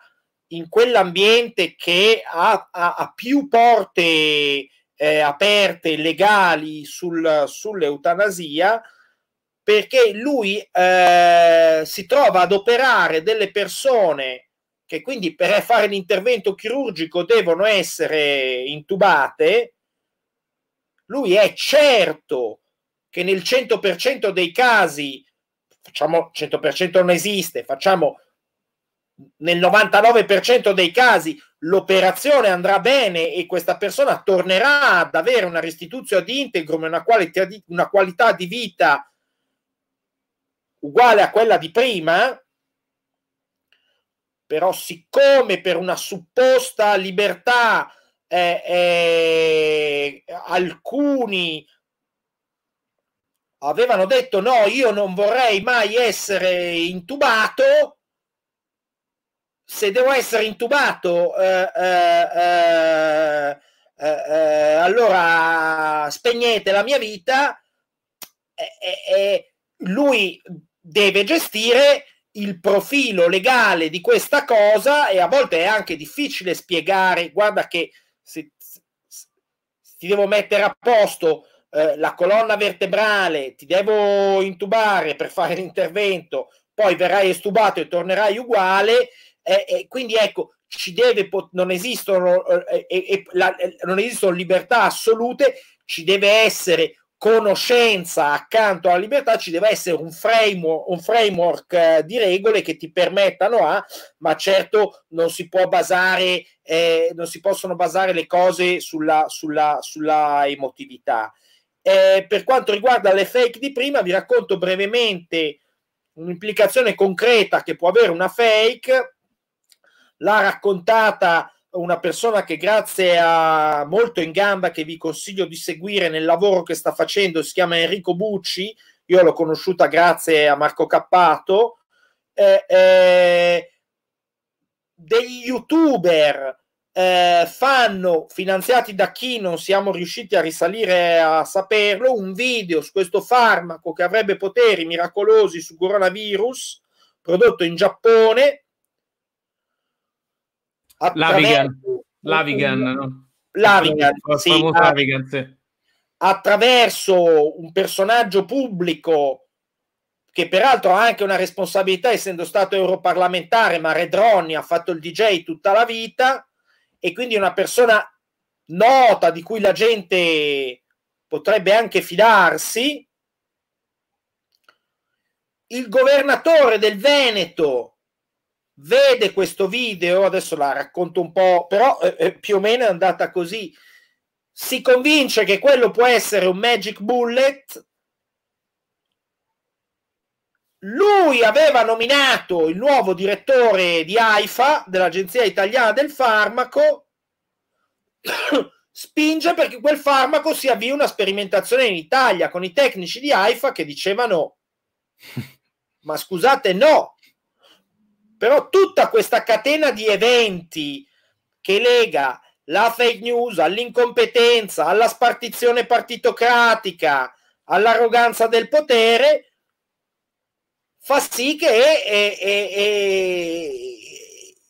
in quell'ambiente che ha, ha, ha più porte eh, aperte legali sul, sull'eutanasia perché lui eh, si trova ad operare delle persone che quindi per fare l'intervento chirurgico devono essere intubate, lui è certo che nel 100% dei casi, facciamo 100% non esiste, facciamo nel 99% dei casi l'operazione andrà bene e questa persona tornerà ad avere una restituzione ad integrum e una qualità di, una qualità di vita uguale a quella di prima, però siccome per una supposta libertà eh, eh, alcuni avevano detto no, io non vorrei mai essere intubato, se devo essere intubato, eh, eh, eh, eh allora spegnete la mia vita, lui deve gestire il profilo legale di questa cosa e a volte è anche difficile spiegare, guarda che se, ti devo mettere a posto eh, la colonna vertebrale, ti devo intubare per fare l'intervento, poi verrai estubato e tornerai uguale, eh, eh, quindi ecco, ci deve, non esistono, eh, la, non esistono libertà assolute, ci deve essere conoscenza accanto alla libertà ci deve essere un framework, un framework eh, di regole che ti permettano a, ma certo non si può basare, eh, non si possono basare le cose sulla, sulla, sulla emotività. Eh, per quanto riguarda le fake di prima, vi racconto brevemente un'implicazione concreta che può avere una fake. L'ha raccontata una persona che grazie a molto in gamba che vi consiglio di seguire nel lavoro che sta facendo, si chiama Enrico Bucci, io l'ho conosciuta grazie a Marco Cappato, eh, eh, degli youtuber eh, fanno, finanziati da chi non siamo riusciti a risalire a saperlo, un video su questo farmaco che avrebbe poteri miracolosi sul coronavirus, prodotto in Giappone, Lavigan, Lavigan, no? Lavigan, sì, Lavigan, sì. attraverso un personaggio pubblico che peraltro ha anche una responsabilità essendo stato europarlamentare, ma Redronni ha fatto il DJ tutta la vita e quindi una persona nota di cui la gente potrebbe anche fidarsi. Il governatore del Veneto vede questo video, adesso la racconto un po', però eh, eh, più o meno è andata così. Si convince che quello può essere un magic bullet. Lui aveva nominato il nuovo direttore di AIFA, dell'Agenzia Italiana del Farmaco, spinge perché quel farmaco si avvii una sperimentazione in Italia con i tecnici di AIFA che dicevano ma scusate no però tutta questa catena di eventi che lega la fake news all'incompetenza, alla spartizione partitocratica, all'arroganza del potere, fa sì che, eh, eh,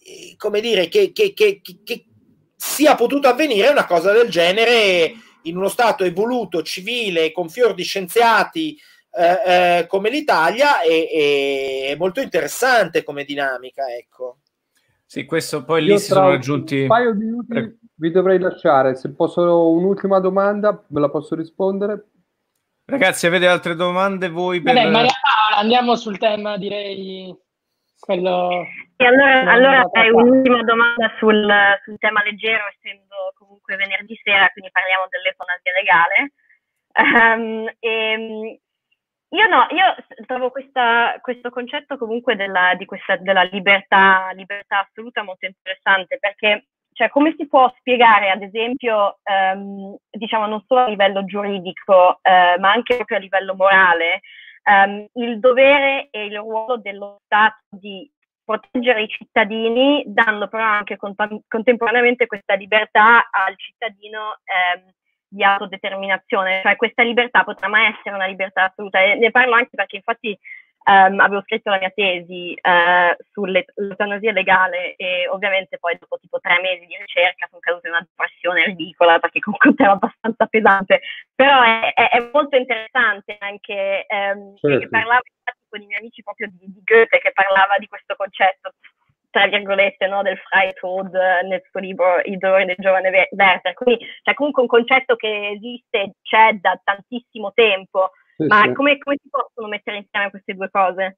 eh, come dire, che, che, che, che sia potuto avvenire una cosa del genere in uno Stato evoluto, civile, con fior di scienziati eh, eh, come l'Italia e, è molto interessante come dinamica, ecco. Sì, questo poi lì Io si sono raggiunti... Un paio di minuti vi dovrei lasciare, se posso un'ultima domanda, ve la posso rispondere? Ragazzi, avete altre domande voi? Per... Vabbè, Maria Paola, andiamo sul tema, direi quello... E allora, allora è un'ultima domanda sul, sul, tema leggero, essendo comunque venerdì sera, quindi parliamo dell'eutanasia legale. Um, e, io no, io trovo questa, questo concetto comunque della, questa, della libertà, libertà, assoluta molto interessante perché cioè, come si può spiegare ad esempio, um, diciamo non solo a livello giuridico, uh, ma anche proprio a livello morale, um, il dovere e il ruolo dello Stato di proteggere i cittadini, dando però anche cont- contemporaneamente questa libertà al cittadino ehm, di autodeterminazione, cioè questa libertà potrà mai essere una libertà assoluta. E ne parlo anche perché infatti Um, avevo scritto la mia tesi uh, sull'eutanasia legale e ovviamente poi dopo tipo tre mesi di ricerca sono caduta in una depressione ridicola perché comunque era abbastanza pesante, però è, è, è molto interessante anche, um, certo. parlavo infatti con i miei amici proprio di, di, Goethe che parlava di questo concetto tra virgolette no, del Freitod nel suo libro I dolori del giovane Werther, quindi c'è comunque un concetto che esiste, c'è da tantissimo tempo ma sì. Come, come, si possono mettere insieme queste due cose?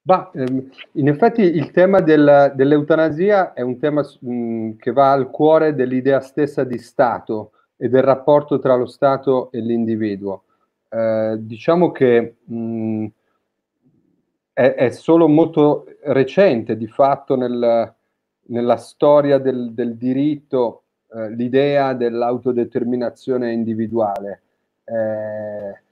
Bah, ehm, in effetti il tema del, dell'eutanasia è un tema mh, che va al cuore dell'idea stessa di Stato e del rapporto tra lo Stato e l'individuo. Eh, diciamo che mh, è, è, solo molto recente, di fatto, nel, nella storia del, del diritto, eh, l'idea dell'autodeterminazione individuale. Eh,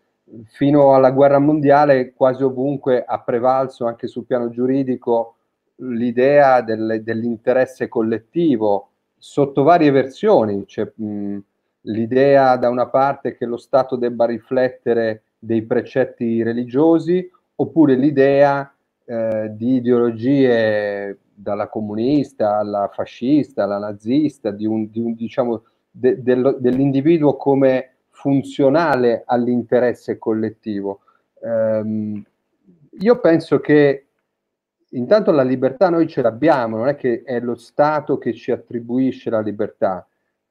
fino alla guerra mondiale quasi ovunque ha prevalso anche sul piano giuridico l'idea del, dell'interesse collettivo sotto varie versioni, c'è mh, l'idea da una parte che lo Stato debba riflettere dei precetti religiosi oppure l'idea eh, di ideologie dalla comunista alla fascista, alla nazista, di un, di un diciamo, de, de, dell'individuo come funzionale all'interesse collettivo. Um, io penso che intanto la libertà noi ce l'abbiamo, non è che è lo Stato che ci attribuisce la libertà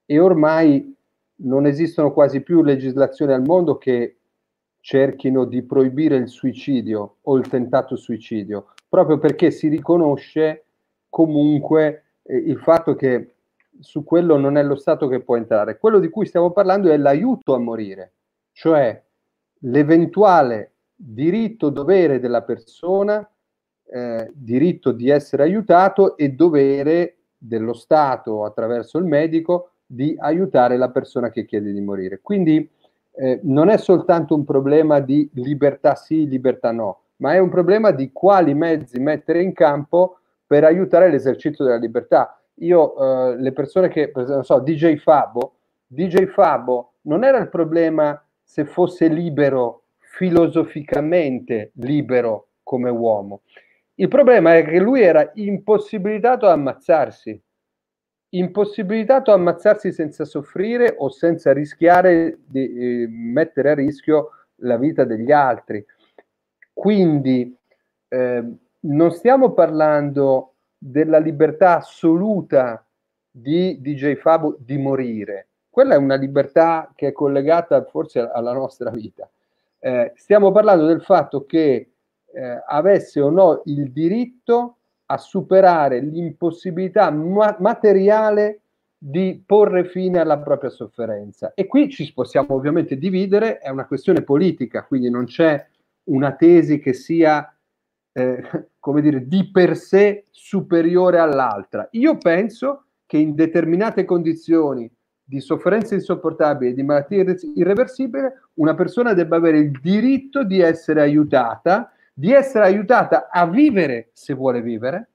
e ormai non esistono quasi più legislazioni al mondo che cerchino di proibire il suicidio o il tentato suicidio, proprio perché si riconosce comunque eh, il fatto che su quello non è lo Stato che può entrare. Quello di cui stiamo parlando è l'aiuto a morire, cioè l'eventuale diritto-dovere della persona, eh, diritto di essere aiutato e dovere dello Stato attraverso il medico di aiutare la persona che chiede di morire. Quindi eh, non è soltanto un problema di libertà sì, libertà no, ma è un problema di quali mezzi mettere in campo per aiutare l'esercizio della libertà io eh, le persone che, per esempio, so, DJ Fabo, DJ Fabo non era il problema se fosse libero, filosoficamente libero come uomo. Il problema è che lui era impossibilitato ad ammazzarsi. Impossibilitato a ammazzarsi senza soffrire o senza rischiare di eh, mettere a rischio la vita degli altri. Quindi eh, non stiamo parlando della libertà assoluta di DJ Fabo di morire. Quella è una libertà che è collegata forse alla nostra vita. Eh, stiamo parlando del fatto che eh, avesse o no il diritto a superare l'impossibilità ma- materiale di porre fine alla propria sofferenza. E qui ci possiamo ovviamente dividere, è una questione politica, quindi non c'è una tesi che sia, eh, come dire, di per sé superiore all'altra. Io penso che in determinate condizioni di sofferenza insopportabile, di malattia irreversibile, una persona debba avere il diritto di essere aiutata, di essere aiutata a vivere se vuole vivere,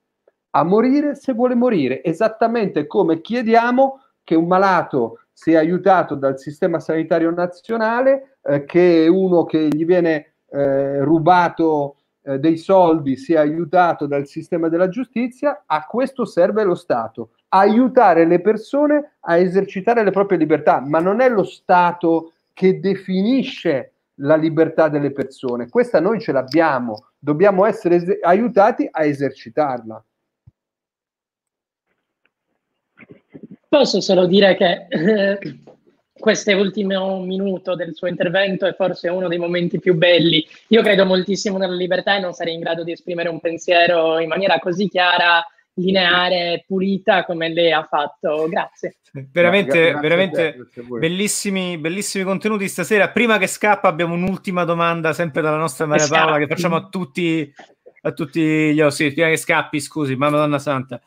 a morire se vuole morire, esattamente come chiediamo che un malato sia aiutato dal sistema sanitario nazionale, eh, che uno che gli viene eh, rubato eh, dei soldi sia aiutato dal sistema della giustizia, a questo serve lo Stato, aiutare le persone a esercitare le proprie libertà, ma non è lo Stato che definisce la libertà delle persone, questa noi ce l'abbiamo, dobbiamo essere es- aiutati a esercitarla. Posso solo dire che eh, questo ultimo minuto del suo intervento è forse uno dei momenti più belli. Io credo moltissimo nella libertà e non sarei in grado di esprimere un pensiero in maniera così chiara, lineare, pulita come lei ha fatto. Grazie. Veramente, grazie veramente bellissimi, bellissimi contenuti stasera. Prima che scappa abbiamo un'ultima domanda sempre dalla nostra Maria Paola che facciamo a tutti, a tutti gli ospiti. Prima che scappi, scusi, ma Madonna Santa.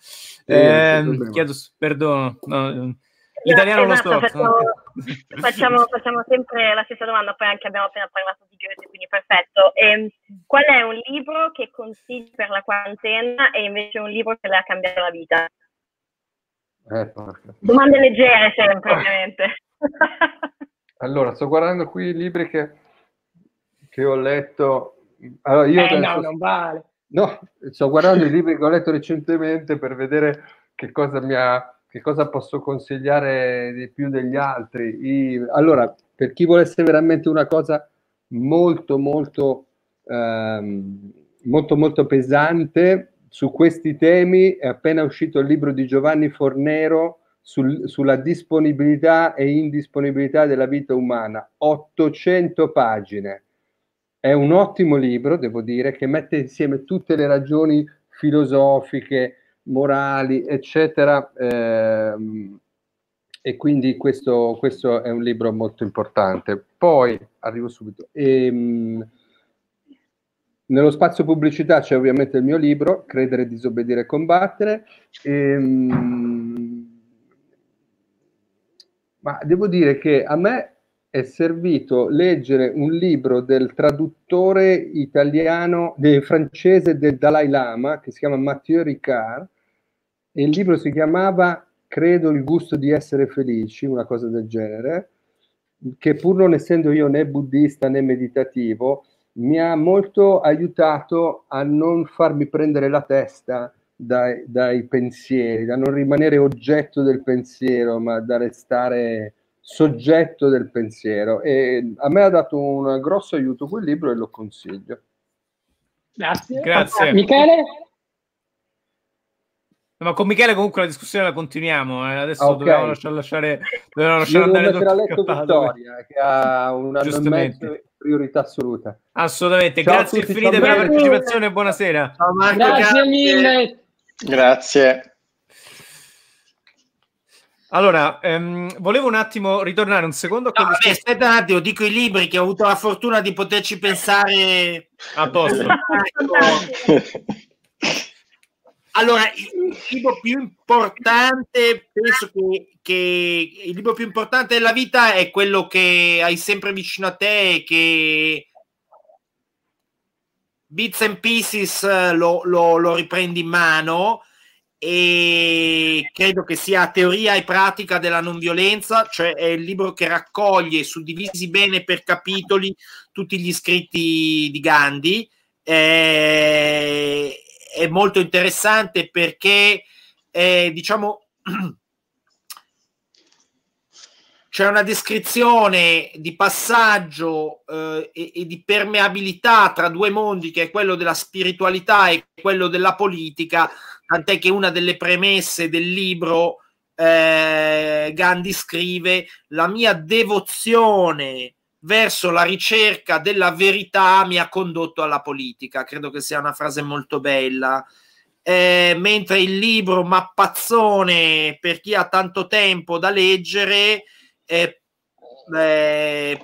Eh, chiedo perdono. No, l'italiano lo so. Facciamo, facciamo, facciamo, sempre la stessa domanda, poi anche abbiamo appena parlato di Goethe, quindi perfetto. E, ehm, qual è un libro che consigli per la quarantena e invece un libro che le ha cambiato la vita? Eh, Domande leggere sempre, ovviamente. allora, sto guardando qui i libri che, che ho letto. Allora, io eh, no, non vale. No, sto guardando i libri che ho letto recentemente per vedere che cosa mi ha che cosa posso consigliare di più degli altri. I, allora, per chi volesse veramente una cosa molto, molto, ehm, molto, molto pesante su questi temi, è appena uscito il libro di Giovanni Fornero sul, sulla disponibilità e indisponibilità della vita umana, 800 pagine è un ottimo libro, devo dire, che mette insieme tutte le ragioni filosofiche, morali, eccetera. Ehm, e quindi questo, questo, è un libro molto importante. Poi arrivo subito. Ehm, nello spazio pubblicità c'è ovviamente il mio libro, Credere, disobbedire e combattere. Ehm, ma devo dire che a me è servito leggere un libro del traduttore italiano, del francese del Dalai Lama, che si chiama Mathieu Ricard, e il libro si chiamava Credo il gusto di essere felici, una cosa del genere, che pur non essendo io né buddista né meditativo, mi ha molto aiutato a non farmi prendere la testa dai, dai pensieri, da non rimanere oggetto del pensiero, ma da restare soggetto del pensiero e a me ha dato un grosso aiuto quel libro e lo consiglio. Grazie. Grazie. Michele? Ma con Michele comunque la discussione la continuiamo. Eh. Adesso okay. dobbiamo lasciare, lasciare, dobbiamo lasciare andare a letto Vittoria, che ha una priorità assoluta. Assolutamente. Ciao grazie infinite per la partecipazione e buonasera. Ciao Marco, grazie, grazie mille. Grazie. Allora, ehm, volevo un attimo ritornare un secondo. No, vabbè, aspetta un attimo, dico i libri che ho avuto la fortuna di poterci pensare a posto. allora, il libro più importante, penso che, che, il libro più importante della vita è quello che hai sempre vicino a te e che Bits and Pieces lo, lo, lo riprendi in mano e credo che sia teoria e pratica della non violenza, cioè è il libro che raccoglie suddivisi bene per capitoli tutti gli scritti di Gandhi. Eh, è molto interessante perché è, diciamo c'è una descrizione di passaggio eh, e, e, di permeabilità tra due mondi, che è quello della spiritualità e quello della politica, tant'è che una delle premesse del libro eh, Gandhi scrive la mia devozione verso la ricerca della verità mi ha condotto alla politica. Credo che sia una frase molto bella. Eh, mentre il libro Mappazzone, per chi ha tanto tempo da leggere, eh,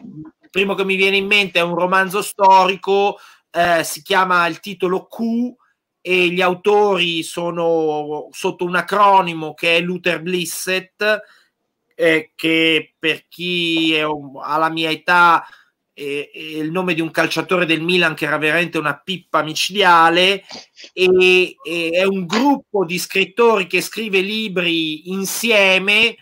primo che mi viene in mente è un romanzo storico, eh, si chiama il titolo Q e gli autori sono sotto un acronimo che è Luther Blissett, eh, che per chi è, ha la mia età è, è, il nome di un calciatore del Milan che era veramente una pippa micidiale e è un gruppo di scrittori che scrive libri insieme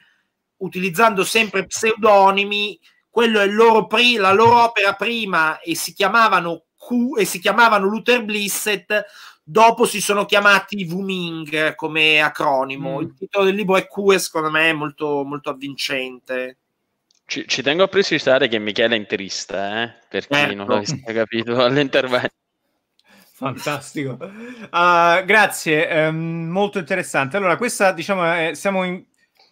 utilizzando sempre pseudonimi, quello è loro pri- la loro opera prima e si chiamavano Q e si chiamavano Luther Blissett, dopo si sono chiamati Wuming come acronimo. Mm. Il titolo del libro è Q e secondo me è molto, molto avvincente. Ci, ci, tengo a precisare che Michele è interista, eh? per chi certo. non l'avesse capito all'intervento. Fantastico, uh, grazie, um, molto interessante. Allora, questa diciamo, è, siamo in,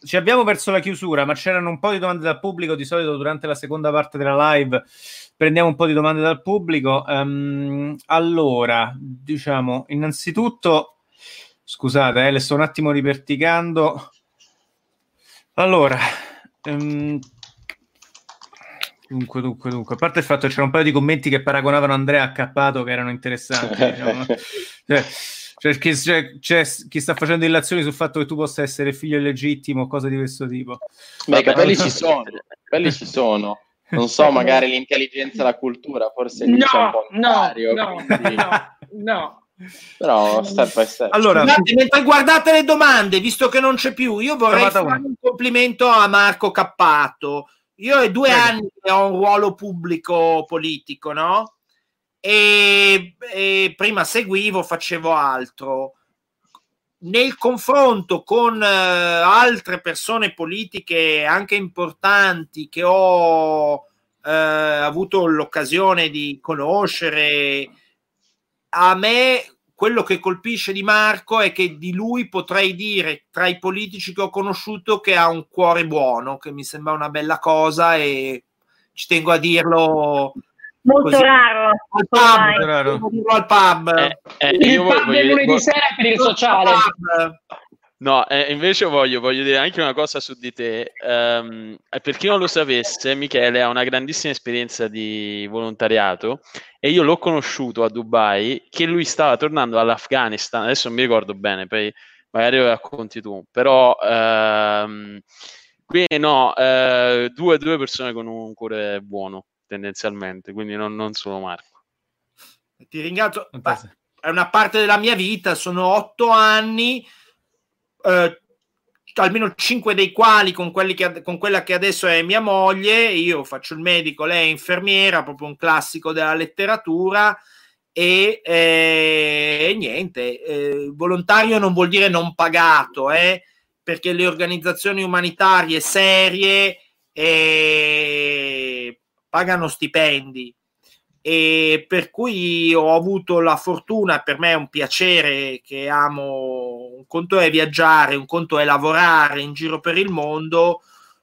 ci abbiamo verso la chiusura, ma c'erano un po' di domande dal pubblico. Di solito durante la seconda parte della live prendiamo un po' di domande dal pubblico. Um, allora, diciamo, innanzitutto, scusate, eh, le sto un attimo riperticando. Allora, um, dunque, dunque, dunque, a parte il fatto che c'erano un paio di commenti che paragonavano Andrea a Cappato che erano interessanti. diciamo. cioè, cioè, chi, cioè, c'è chi sta facendo illazioni sul fatto che tu possa essere figlio illegittimo, cose di questo tipo. Beh, i capelli ci sono, capelli ci sono. Non so, magari l'intelligenza e la cultura, forse no, c'è un po' no, no, no, no. Però step by step. Allora, mentre guardate le domande, visto che non c'è più, io vorrei fare una. un complimento a Marco Cappato. Io è due Prego. anni che ho un ruolo pubblico politico, no? E, e prima seguivo, facevo altro. Nel confronto con uh, altre persone politiche anche importanti che ho uh, avuto l'occasione di conoscere, a me quello che colpisce di Marco è che di lui potrei dire tra i politici che ho conosciuto che ha un cuore buono, che mi sembra una bella cosa e ci tengo a dirlo Molto Così. raro. Al pub, raro. al pub. Eh, eh, il pub voglio, lunedì voglio... sera per il sociale. No, eh, invece voglio, voglio, dire anche una cosa su di te. Um, per chi non lo sapesse, Michele ha una grandissima esperienza di volontariato e io l'ho conosciuto a Dubai che lui stava tornando all'Afghanistan, adesso non mi ricordo bene, poi magari lo racconti tu, però um, qui no, uh, due, due persone con un cuore buono tendenzialmente, quindi non, non solo Marco. Ti ringrazio. È una parte della mia vita, sono otto anni, eh, almeno cinque dei quali con, che, con, quella che adesso è mia moglie, io faccio il medico, lei è infermiera, proprio un classico della letteratura. E, eh, e niente, eh, volontario non vuol dire non pagato, eh, perché le organizzazioni umanitarie serie eh, pagano stipendi e per cui ho avuto la fortuna, per me è un piacere che amo, un conto è viaggiare, un conto è lavorare in giro per il mondo.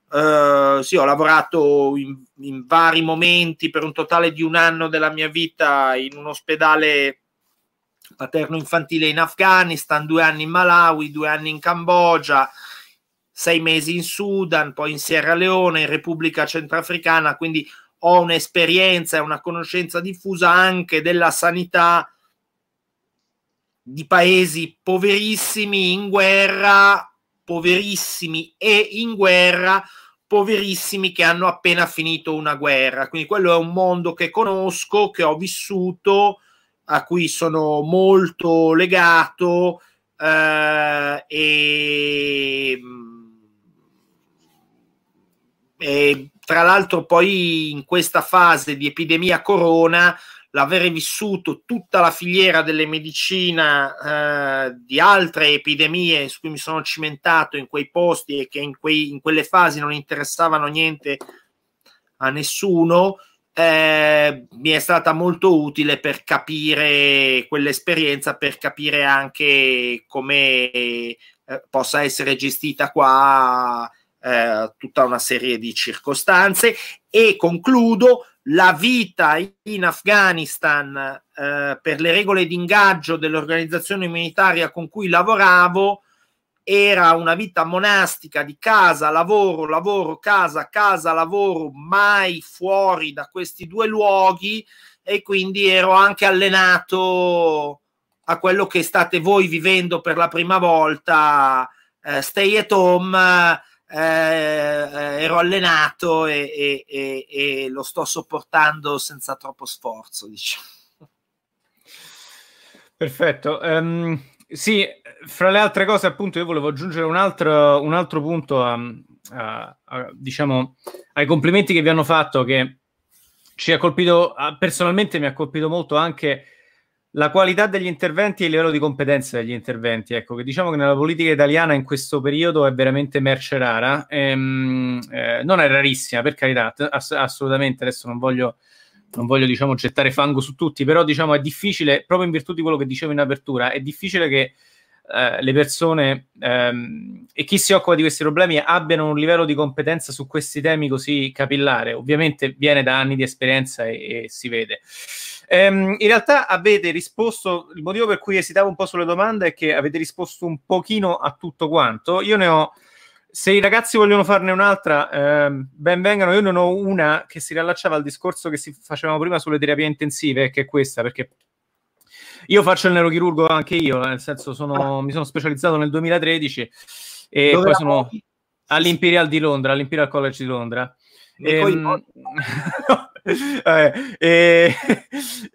Uh, sì, ho lavorato in, in, vari momenti per un totale di un anno della mia vita in un ospedale paterno-infantile in Afghanistan, due anni in Malawi, due anni in Cambogia, sei mesi in Sudan, poi in Sierra Leone, in Repubblica Centrafricana, quindi ho un'esperienza e una conoscenza diffusa anche della sanità di paesi poverissimi in guerra, poverissimi e in guerra, poverissimi che hanno appena finito una guerra. Quindi quello è un mondo che conosco, che ho vissuto, a cui sono molto legato eh, e, e tra l'altro poi in questa fase di epidemia corona l'avere vissuto tutta la filiera delle medicina eh, di altre epidemie su cui mi sono cimentato in quei posti e che in, quei, in quelle fasi non interessavano niente a nessuno, eh, mi è stata molto utile per capire quell'esperienza, per capire anche come eh, possa essere gestita qua eh, tutta una serie di circostanze. E concludo la vita in Afghanistan eh, per le regole di ingaggio dell'organizzazione umanitaria con cui lavoravo era una vita monastica di casa, lavoro, lavoro, casa, casa, lavoro, mai fuori da questi due luoghi. E quindi ero anche allenato a quello che state voi vivendo per la prima volta, eh, stay at home, eh ero allenato e, e, e, e, lo sto sopportando senza troppo sforzo, diciamo. Perfetto. Um, sì, fra le altre cose, appunto, io volevo aggiungere un altro, un altro punto a, a, a, diciamo, ai complimenti che vi hanno fatto, che ci ha colpito, personalmente mi ha colpito molto anche la qualità degli interventi e il livello di competenza degli interventi. Ecco, che diciamo che nella politica italiana in questo periodo è veramente merce rara, ehm, eh, non è rarissima, per carità, ass- assolutamente, adesso non voglio non voglio diciamo gettare fango su tutti, però diciamo è difficile, proprio in virtù di quello che dicevo in apertura, è difficile che eh, le persone ehm, e chi si occupa di questi problemi abbiano un livello di competenza su questi temi così capillare. Ovviamente viene da anni di esperienza e, e si vede. Ehm, in realtà avete risposto, il motivo per cui esitavo un po' sulle domande è che avete risposto un pochino a tutto quanto. Io ne ho se i ragazzi vogliono farne un'altra, eh, ben vengano. Io non ho una che si riallacciava al discorso che si facevamo prima sulle terapie intensive, che è questa, perché io faccio il neurochirurgo anche io, nel senso sono, mi sono specializzato nel 2013 e Dove poi sono all'Imperial di Londra, all'Imperial College di Londra. Ehm, eh, eh,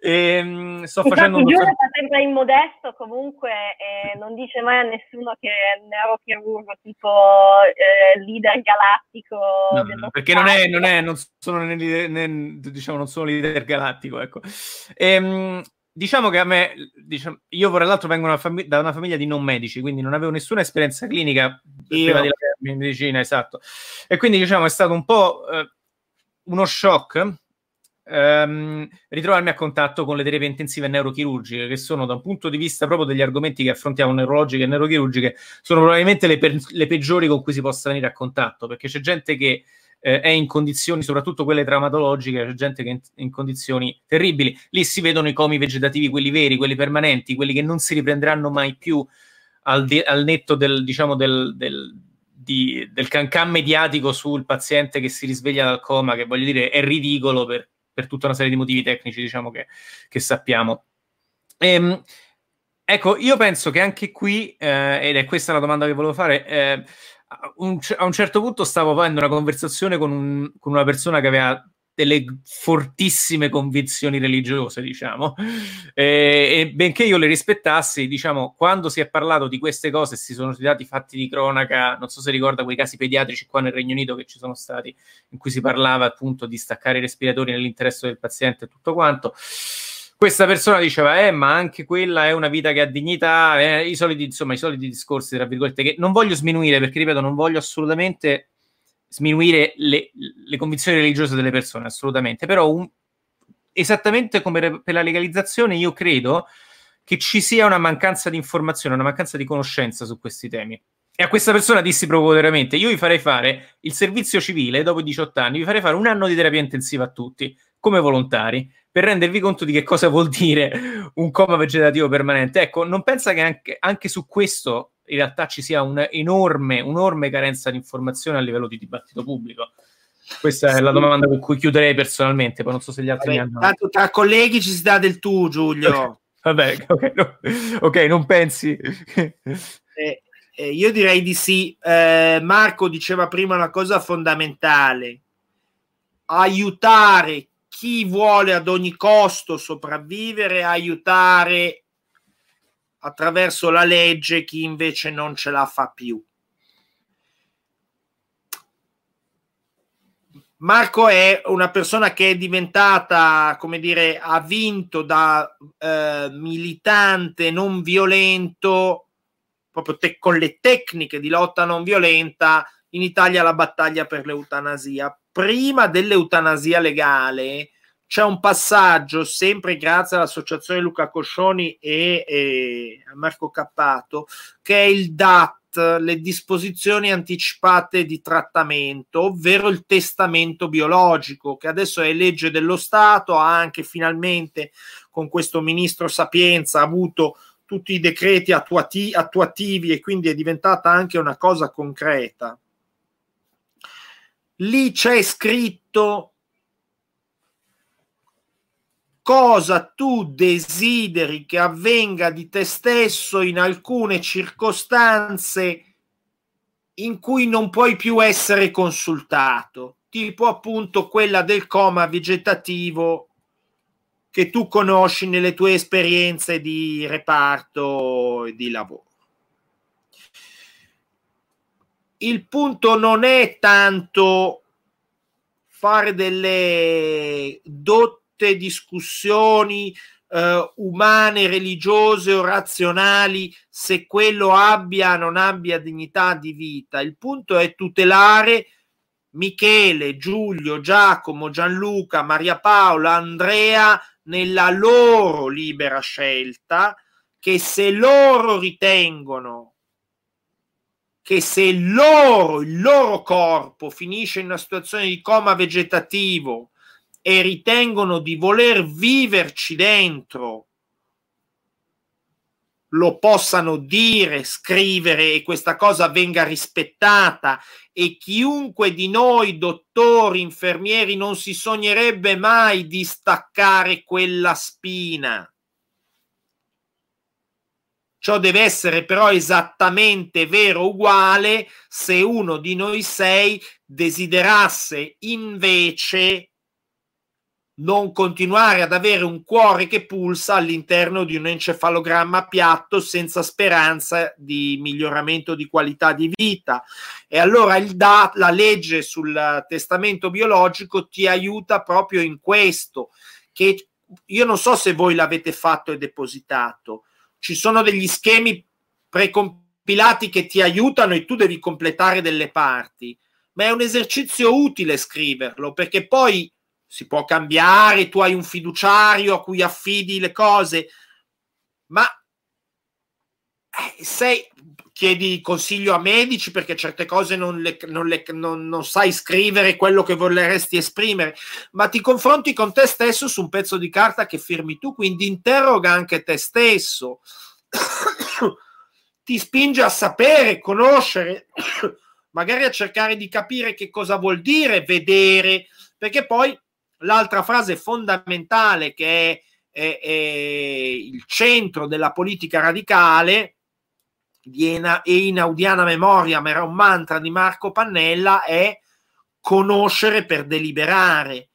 eh, sto Infatti, facendo un Giulio fa sempre immodesto comunque e non dice mai a nessuno che è neurochirurgo tipo eh, leader galattico no, perché non, è, non, è, non sono né, né, diciamo non sono leader galattico ecco ehm, diciamo che a me, diciamo, io tra l'altro vengo una fam- da una famiglia di non medici, quindi non avevo nessuna esperienza clinica io. prima di laurearmi in medicina, esatto. E quindi diciamo è stato un po' eh, uno shock ehm, ritrovarmi a contatto con le terapie intensive neurochirurgiche, che sono da un punto di vista proprio degli argomenti che affrontiamo neurologiche e neurochirurgiche, sono probabilmente le, per- le peggiori con cui si possa venire a contatto, perché c'è gente che eh, è in condizioni, soprattutto quelle traumatologiche, c'è gente che è in, in, condizioni terribili. Lì si vedono i comi vegetativi, quelli veri, quelli permanenti, quelli che non si riprenderanno mai più al, de- al netto del, diciamo, del, del, di, del cancan mediatico sul paziente che si risveglia dal coma, che voglio dire è ridicolo per, per tutta una serie di motivi tecnici, diciamo, che, che sappiamo. Ehm, ecco, io penso che anche qui, eh, ed è questa la domanda che volevo fare, eh, un, a un certo punto stavo avendo una conversazione con, un, con, una persona che aveva delle fortissime convinzioni religiose, diciamo, e, e, benché io le rispettassi, diciamo, quando si è parlato di queste cose, si sono dati fatti di cronaca, non so se ricorda quei casi pediatrici qua nel Regno Unito che ci sono stati, in cui si parlava appunto di staccare i respiratori nell'interesse del paziente e tutto quanto questa persona diceva, eh, ma anche quella è una vita che ha dignità, eh, i soliti, insomma, i soliti discorsi, tra virgolette, che non voglio sminuire, perché ripeto, non voglio assolutamente sminuire le, le convinzioni religiose delle persone, assolutamente, però un, esattamente come per la legalizzazione, io credo che ci sia una mancanza di informazione, una mancanza di conoscenza su questi temi. E a questa persona dissi provocatamente: Io vi farei fare il servizio civile dopo i 18 anni, vi farei fare un anno di terapia intensiva a tutti come volontari per rendervi conto di che cosa vuol dire un coma vegetativo permanente. Ecco, non pensa che anche, anche su questo in realtà ci sia un'enorme, un'enorme carenza di informazione a livello di dibattito pubblico? Questa sì. è la domanda con cui chiuderei personalmente, poi non so se gli altri Vabbè, hanno... Tanto tra colleghi ci si dà del tu, Giulio. Vabbè, ok, no. okay non pensi? eh, eh, io direi di sì. Eh, Marco diceva prima una cosa fondamentale. Aiutare chi vuole ad ogni costo sopravvivere, aiutare attraverso la legge chi invece non ce la fa più. Marco è una persona che è diventata, come dire, ha vinto da eh, militante non violento, proprio te- con le tecniche di lotta non violenta, in Italia la battaglia per l'eutanasia. Prima dell'eutanasia legale c'è un passaggio, sempre grazie all'associazione Luca Coscioni e, e a Marco Cappato, che è il DAT le disposizioni anticipate di trattamento, ovvero il testamento biologico, che adesso è legge dello Stato, ha anche finalmente con questo ministro Sapienza avuto tutti i decreti attuati- attuativi e quindi è diventata anche una cosa concreta. Lì c'è scritto cosa tu desideri che avvenga di te stesso in alcune circostanze in cui non puoi più essere consultato, tipo appunto quella del coma vegetativo che tu conosci nelle tue esperienze di reparto e di lavoro. Il punto non è tanto fare delle dotte tutte discussioni eh, umane, religiose o razionali se quello abbia o non abbia dignità di vita. Il punto è tutelare Michele, Giulio, Giacomo, Gianluca, Maria Paola, Andrea nella loro libera scelta che se loro ritengono che se loro, il loro corpo finisce in una situazione di coma vegetativo e ritengono di voler viverci dentro lo possano dire, scrivere e questa cosa venga rispettata e chiunque di noi, dottori, infermieri, non si sognerebbe mai di staccare quella spina. Ciò deve essere però esattamente vero uguale se uno di noi sei desiderasse invece non continuare ad avere un cuore che pulsa all'interno di un encefalogramma piatto senza speranza di miglioramento di qualità di vita. E allora il da, la legge sul testamento biologico ti aiuta proprio in questo, che io non so se voi l'avete fatto e depositato. Ci sono degli schemi precompilati che ti aiutano e tu devi completare delle parti, ma è un esercizio utile scriverlo perché poi si può cambiare, tu hai un fiduciario a cui affidi le cose, ma eh, sei, chiedi consiglio a medici perché certe cose non, le, non, le, non, non, sai scrivere quello che vorresti esprimere, ma ti confronti con te stesso su un pezzo di carta che firmi tu, quindi interroga anche te stesso, ti spinge a sapere, conoscere, magari a cercare di capire che cosa vuol dire vedere, perché poi L'altra frase fondamentale che è, è, è il centro della politica radicale di e inaudiana memoria, ma era un mantra di Marco Pannella, è conoscere per deliberare,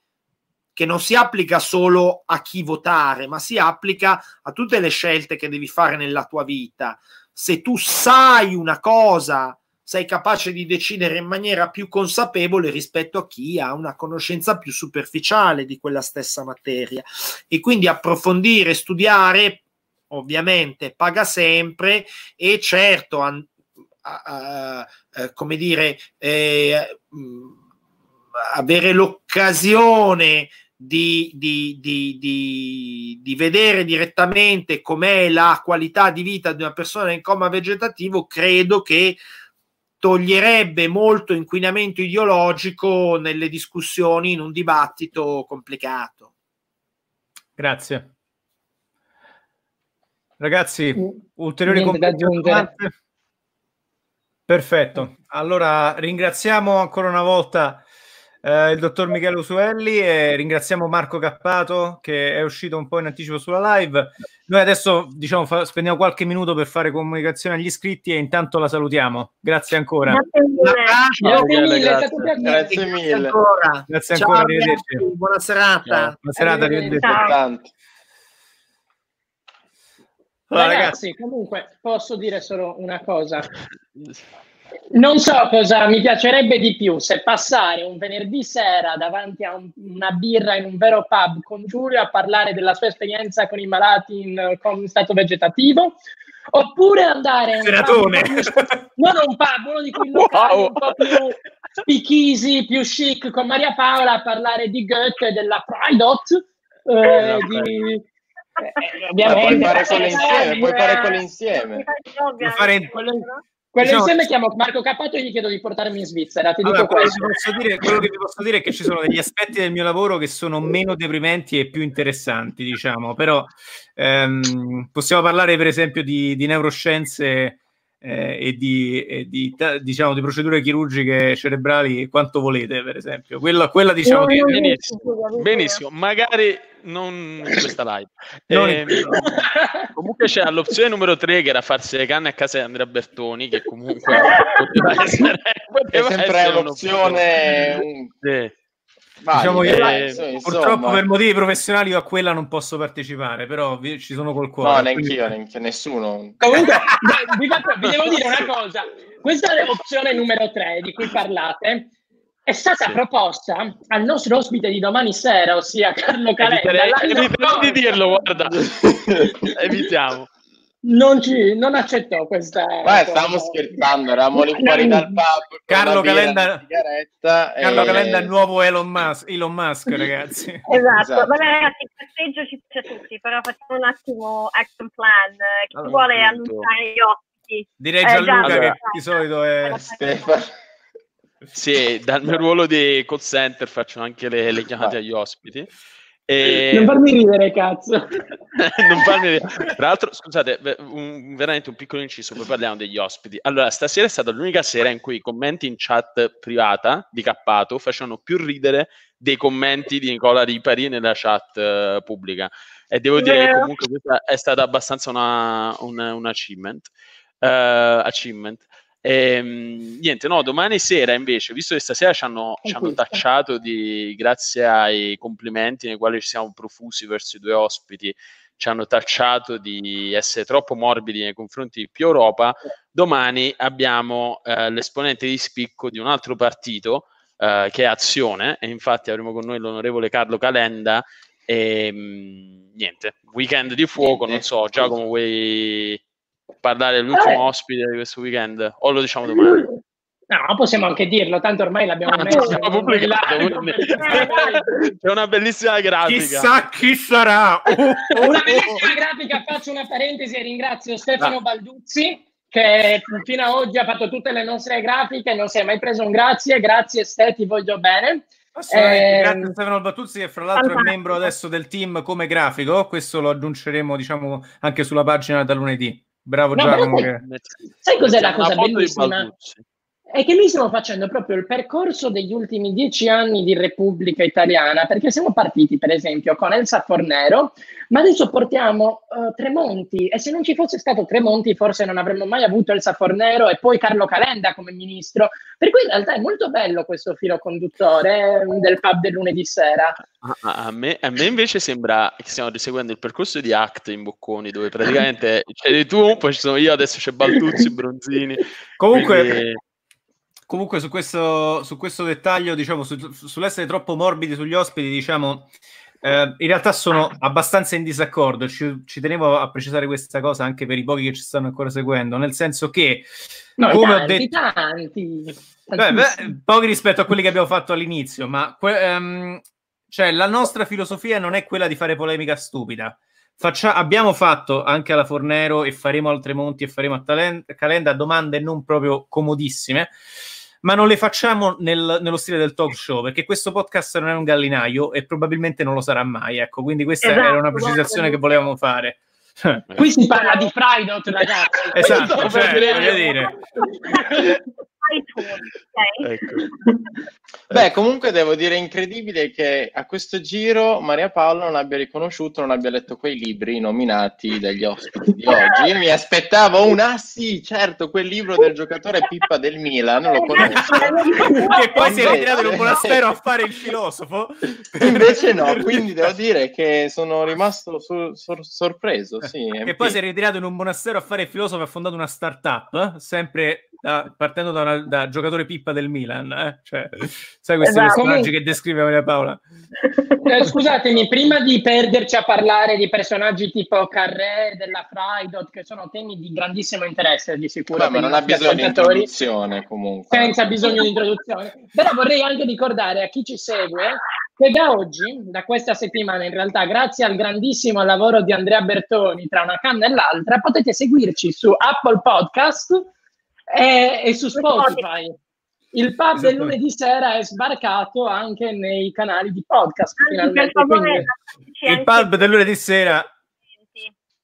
che non si applica solo a chi votare, ma si applica a tutte le scelte che devi fare nella tua vita. Se tu sai una cosa sei capace di decidere in maniera più consapevole rispetto a chi ha una conoscenza più superficiale di quella stessa materia. E quindi approfondire, studiare, ovviamente, paga sempre e certo, a, a, a, eh, come dire, eh, avere l'occasione di, di, di, di, vedere direttamente com'è la qualità di vita di una persona in coma vegetativo, credo che toglierebbe molto inquinamento ideologico nelle discussioni in un dibattito complicato. Grazie. Ragazzi, ulteriori complimenti. Perfetto. Allora ringraziamo ancora una volta eh, il dottor Michele Usuelli e ringraziamo Marco Cappato che è uscito un po' in anticipo sulla live. Noi adesso diciamo fa, spendiamo qualche minuto per fare comunicazione agli iscritti e intanto la salutiamo. Grazie ancora. Grazie mille. Grazie mille. Grazie, grazie mille. ancora. Grazie ancora. Ciao, arrivederci. Buona serata. Ciao. Buona serata, arrivederci. Allora, ragazzi, ragazzi, comunque posso dire solo una cosa. Non so cosa mi piacerebbe di più, se passare un venerdì sera davanti a un, una birra in un vero pub con Giulio a parlare della sua esperienza con i malati in, con stato vegetativo, oppure andare in un pub, non un pub, uno di quei locali Wow. un po' più speakeasy, più chic con Maria Paola a parlare di Goethe e della Pridot, eh, di, eh, Ma puoi ovviamente fare quelle insieme, puoi fare quelle Eh, insieme. Puoi fare- quello, Diciamo- insieme chiamo Marco Capato e gli chiedo di portarmi in Svizzera, ti Allora, dico quello, che questo. vi posso dire, quello che vi posso dire è che ci sono degli aspetti del mio lavoro che sono meno deprimenti e più interessanti, diciamo, però ehm, possiamo parlare per esempio di, di neuroscienze eh, e, di, e di, ta- diciamo, di procedure chirurgiche cerebrali quanto volete, per esempio. Quella, quella diciamo che... Benissimo, benissimo. Magari non in questa live. Ehm, in- comunque c'è l'opzione numero 3 che era farsi le canne a casa di Andrea Bertoni, che comunque poteva essere, È poteva sempre essere l'opzione un'opzione. Sì. Diciamo valida, che, insomma, Purtroppo per motivi professionali io a quella non posso partecipare, però vi- ci sono col cuore. No, quindi- neanch'io, neanche nessuno. Comunque, vi, faccio- vi devo dire una cosa. Questa è l'opzione numero 3 di cui parlate. È stata Sì. proposta al nostro ospite di domani sera, ossia Carlo Calenda. Eviterei, di dirlo, guarda. Evitiamo. Non, ci, non accettò questa. Ma cosa. stavamo scherzando, eravamo lì fuori dal pub. Carlo Calenda- Carlo e- Calenda è il nuovo Elon Musk, Elon Musk ragazzi. Esatto, Esatto. vabbè ragazzi, il passeggio ci piace a tutti, però facciamo un attimo action plan, eh, chi Allora, vuole appunto. annunciare gli ospiti. Direi Eh, Gianluca che allora. di solito è... Stefano. Sì, dal mio ruolo di call center faccio anche le, le chiamate agli ospiti. E... Non farmi ridere, cazzo. non farmi vedere. Tra l'altro, scusate, un- veramente un piccolo inciso, poi parliamo degli ospiti. Allora, stasera è stata l'unica sera in cui i commenti in chat privata di Cappato facevano più ridere dei commenti di Nicola Ripari nella chat eh, pubblica. E devo dire che Vero. comunque questa è stata abbastanza una, una- un achievement. eh, achievement. Ehm, niente, no, domani sera invece, visto che stasera ci hanno, ci hanno tacciato di, grazie ai complimenti nei quali ci siamo profusi verso i due ospiti, ci hanno tacciato di essere troppo morbidi nei confronti di più Europa. Domani abbiamo eh, l'esponente di spicco di un altro partito eh, che è Azione, e infatti avremo con noi l'onorevole Carlo Calenda. E mh, niente, weekend di fuoco. Non so, Giacomo, vuoi parlare dell'ultimo Vabbè. ospite di questo weekend? O lo diciamo domani? No, possiamo anche dirlo, tanto ormai l'abbiamo Ah, messo. l'abbiamo pubblicato, quindi- C'è una bellissima grafica. Chissà chi sarà! Oh, oh, Una bellissima grafica, faccio una parentesi e ringrazio Stefano Balduzzi che fino ad oggi ha fatto tutte le nostre grafiche, non si è mai preso un grazie, grazie Ste, ti voglio bene. Ehm, grazie a Stefano Battuzzi che fra l'altro è fantastico. membro adesso del team come grafico, questo lo aggiungeremo diciamo anche sulla pagina da lunedì. Bravo No, Giacomo. che- Sai cos'è la cosa bellissima? È che noi stiamo facendo proprio il percorso degli ultimi dieci anni di Repubblica Italiana, perché siamo partiti, per esempio, con Elsa Fornero, ma adesso portiamo eh, Tremonti, e se non ci fosse stato Tremonti forse non avremmo mai avuto Elsa Fornero e poi Carlo Calenda come ministro, per cui in realtà è molto bello questo filo conduttore eh, del pub del lunedì sera. A, a- a me, a me invece sembra che stiamo riseguendo il percorso di Act in Bocconi, dove praticamente c'eri tu, poi ci sono io, adesso c'è Baltuzzi, Bronzini. Comunque, quindi- comunque su, questo, su questo dettaglio, diciamo, su- sull'essere troppo morbidi sugli ospiti, diciamo, eh, in realtà sono abbastanza in disaccordo. Ci, ci tenevo a precisare questa cosa anche per i pochi che ci stanno ancora seguendo, nel senso che, No, come ho tanti, detto, tanti. Beh, beh, pochi rispetto a quelli che abbiamo fatto all'inizio, ma que- ehm, cioè, la nostra filosofia non è quella di fare polemica stupida. Faccia- abbiamo fatto anche alla Fornero e faremo al Tremonti e faremo a Talen- Calenda domande non proprio comodissime, ma non le facciamo nel- nello stile del talk show, perché questo podcast non è un gallinaio e probabilmente non lo sarà mai. Ecco, quindi questa Esatto, era una precisazione che volevamo fare. Qui si parla di Friday, ragazzi. Esatto, cioè, per dire- okay? ecco. Beh, comunque devo dire incredibile che a questo giro Maria Paola non abbia riconosciuto, non abbia letto quei libri nominati dagli ospiti di oggi. Io mi aspettavo un ah sì, certo, quel libro del giocatore Pippa del Milan, lo conosco. che poi si è ritirato in un monastero a fare il filosofo. Invece no, quindi devo dire che sono rimasto su, sor- sorpreso. Sì, che poi si è ritirato in un monastero a fare il filosofo e ha fondato una startup, eh? sempre da, partendo da, una, da, giocatore pippa del Milan. Eh? Cioè, sai questi esatto. personaggi che descrive Maria Paola? Eh, scusatemi, prima di perderci a parlare di personaggi tipo Carré, della Freidot, che sono temi di grandissimo interesse di sicuro. Beh, ma non ha bisogno di introduzione comunque. Senza bisogno di introduzione. Però vorrei anche ricordare a chi ci segue che da oggi, da questa settimana in realtà, grazie al grandissimo lavoro di Andrea Bertoni tra una canna e l'altra, potete seguirci su Apple Podcast e, e su Spotify. Il pub del lunedì sera è sbarcato anche nei canali di podcast. Quindi... Il pub del lunedì sera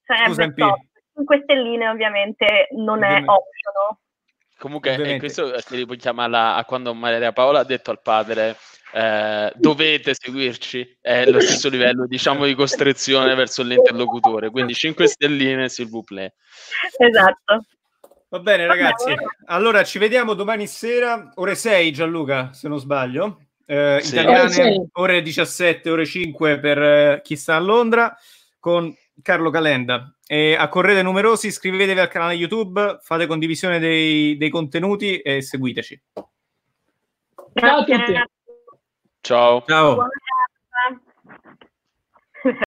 sarebbe top. 5 stelline ovviamente non ovviamente. è optional. Comunque, eh, questo ti richiama a quando Maria Paola ha detto al padre eh, dovete seguirci, è lo stesso livello diciamo di costrizione verso l'interlocutore, quindi 5 stelline s'il vous plaît. Esatto. Va bene ragazzi, allora ci vediamo domani sera, ore 6 Gianluca, se non sbaglio. Eh, sì. Italiane, ore 17, ore 5 per eh, chi sta a Londra, con Carlo Calenda. E a correte numerosi, iscrivetevi al canale YouTube, fate condivisione dei, dei contenuti e seguiteci. Ciao a tutti. Ciao. Ciao.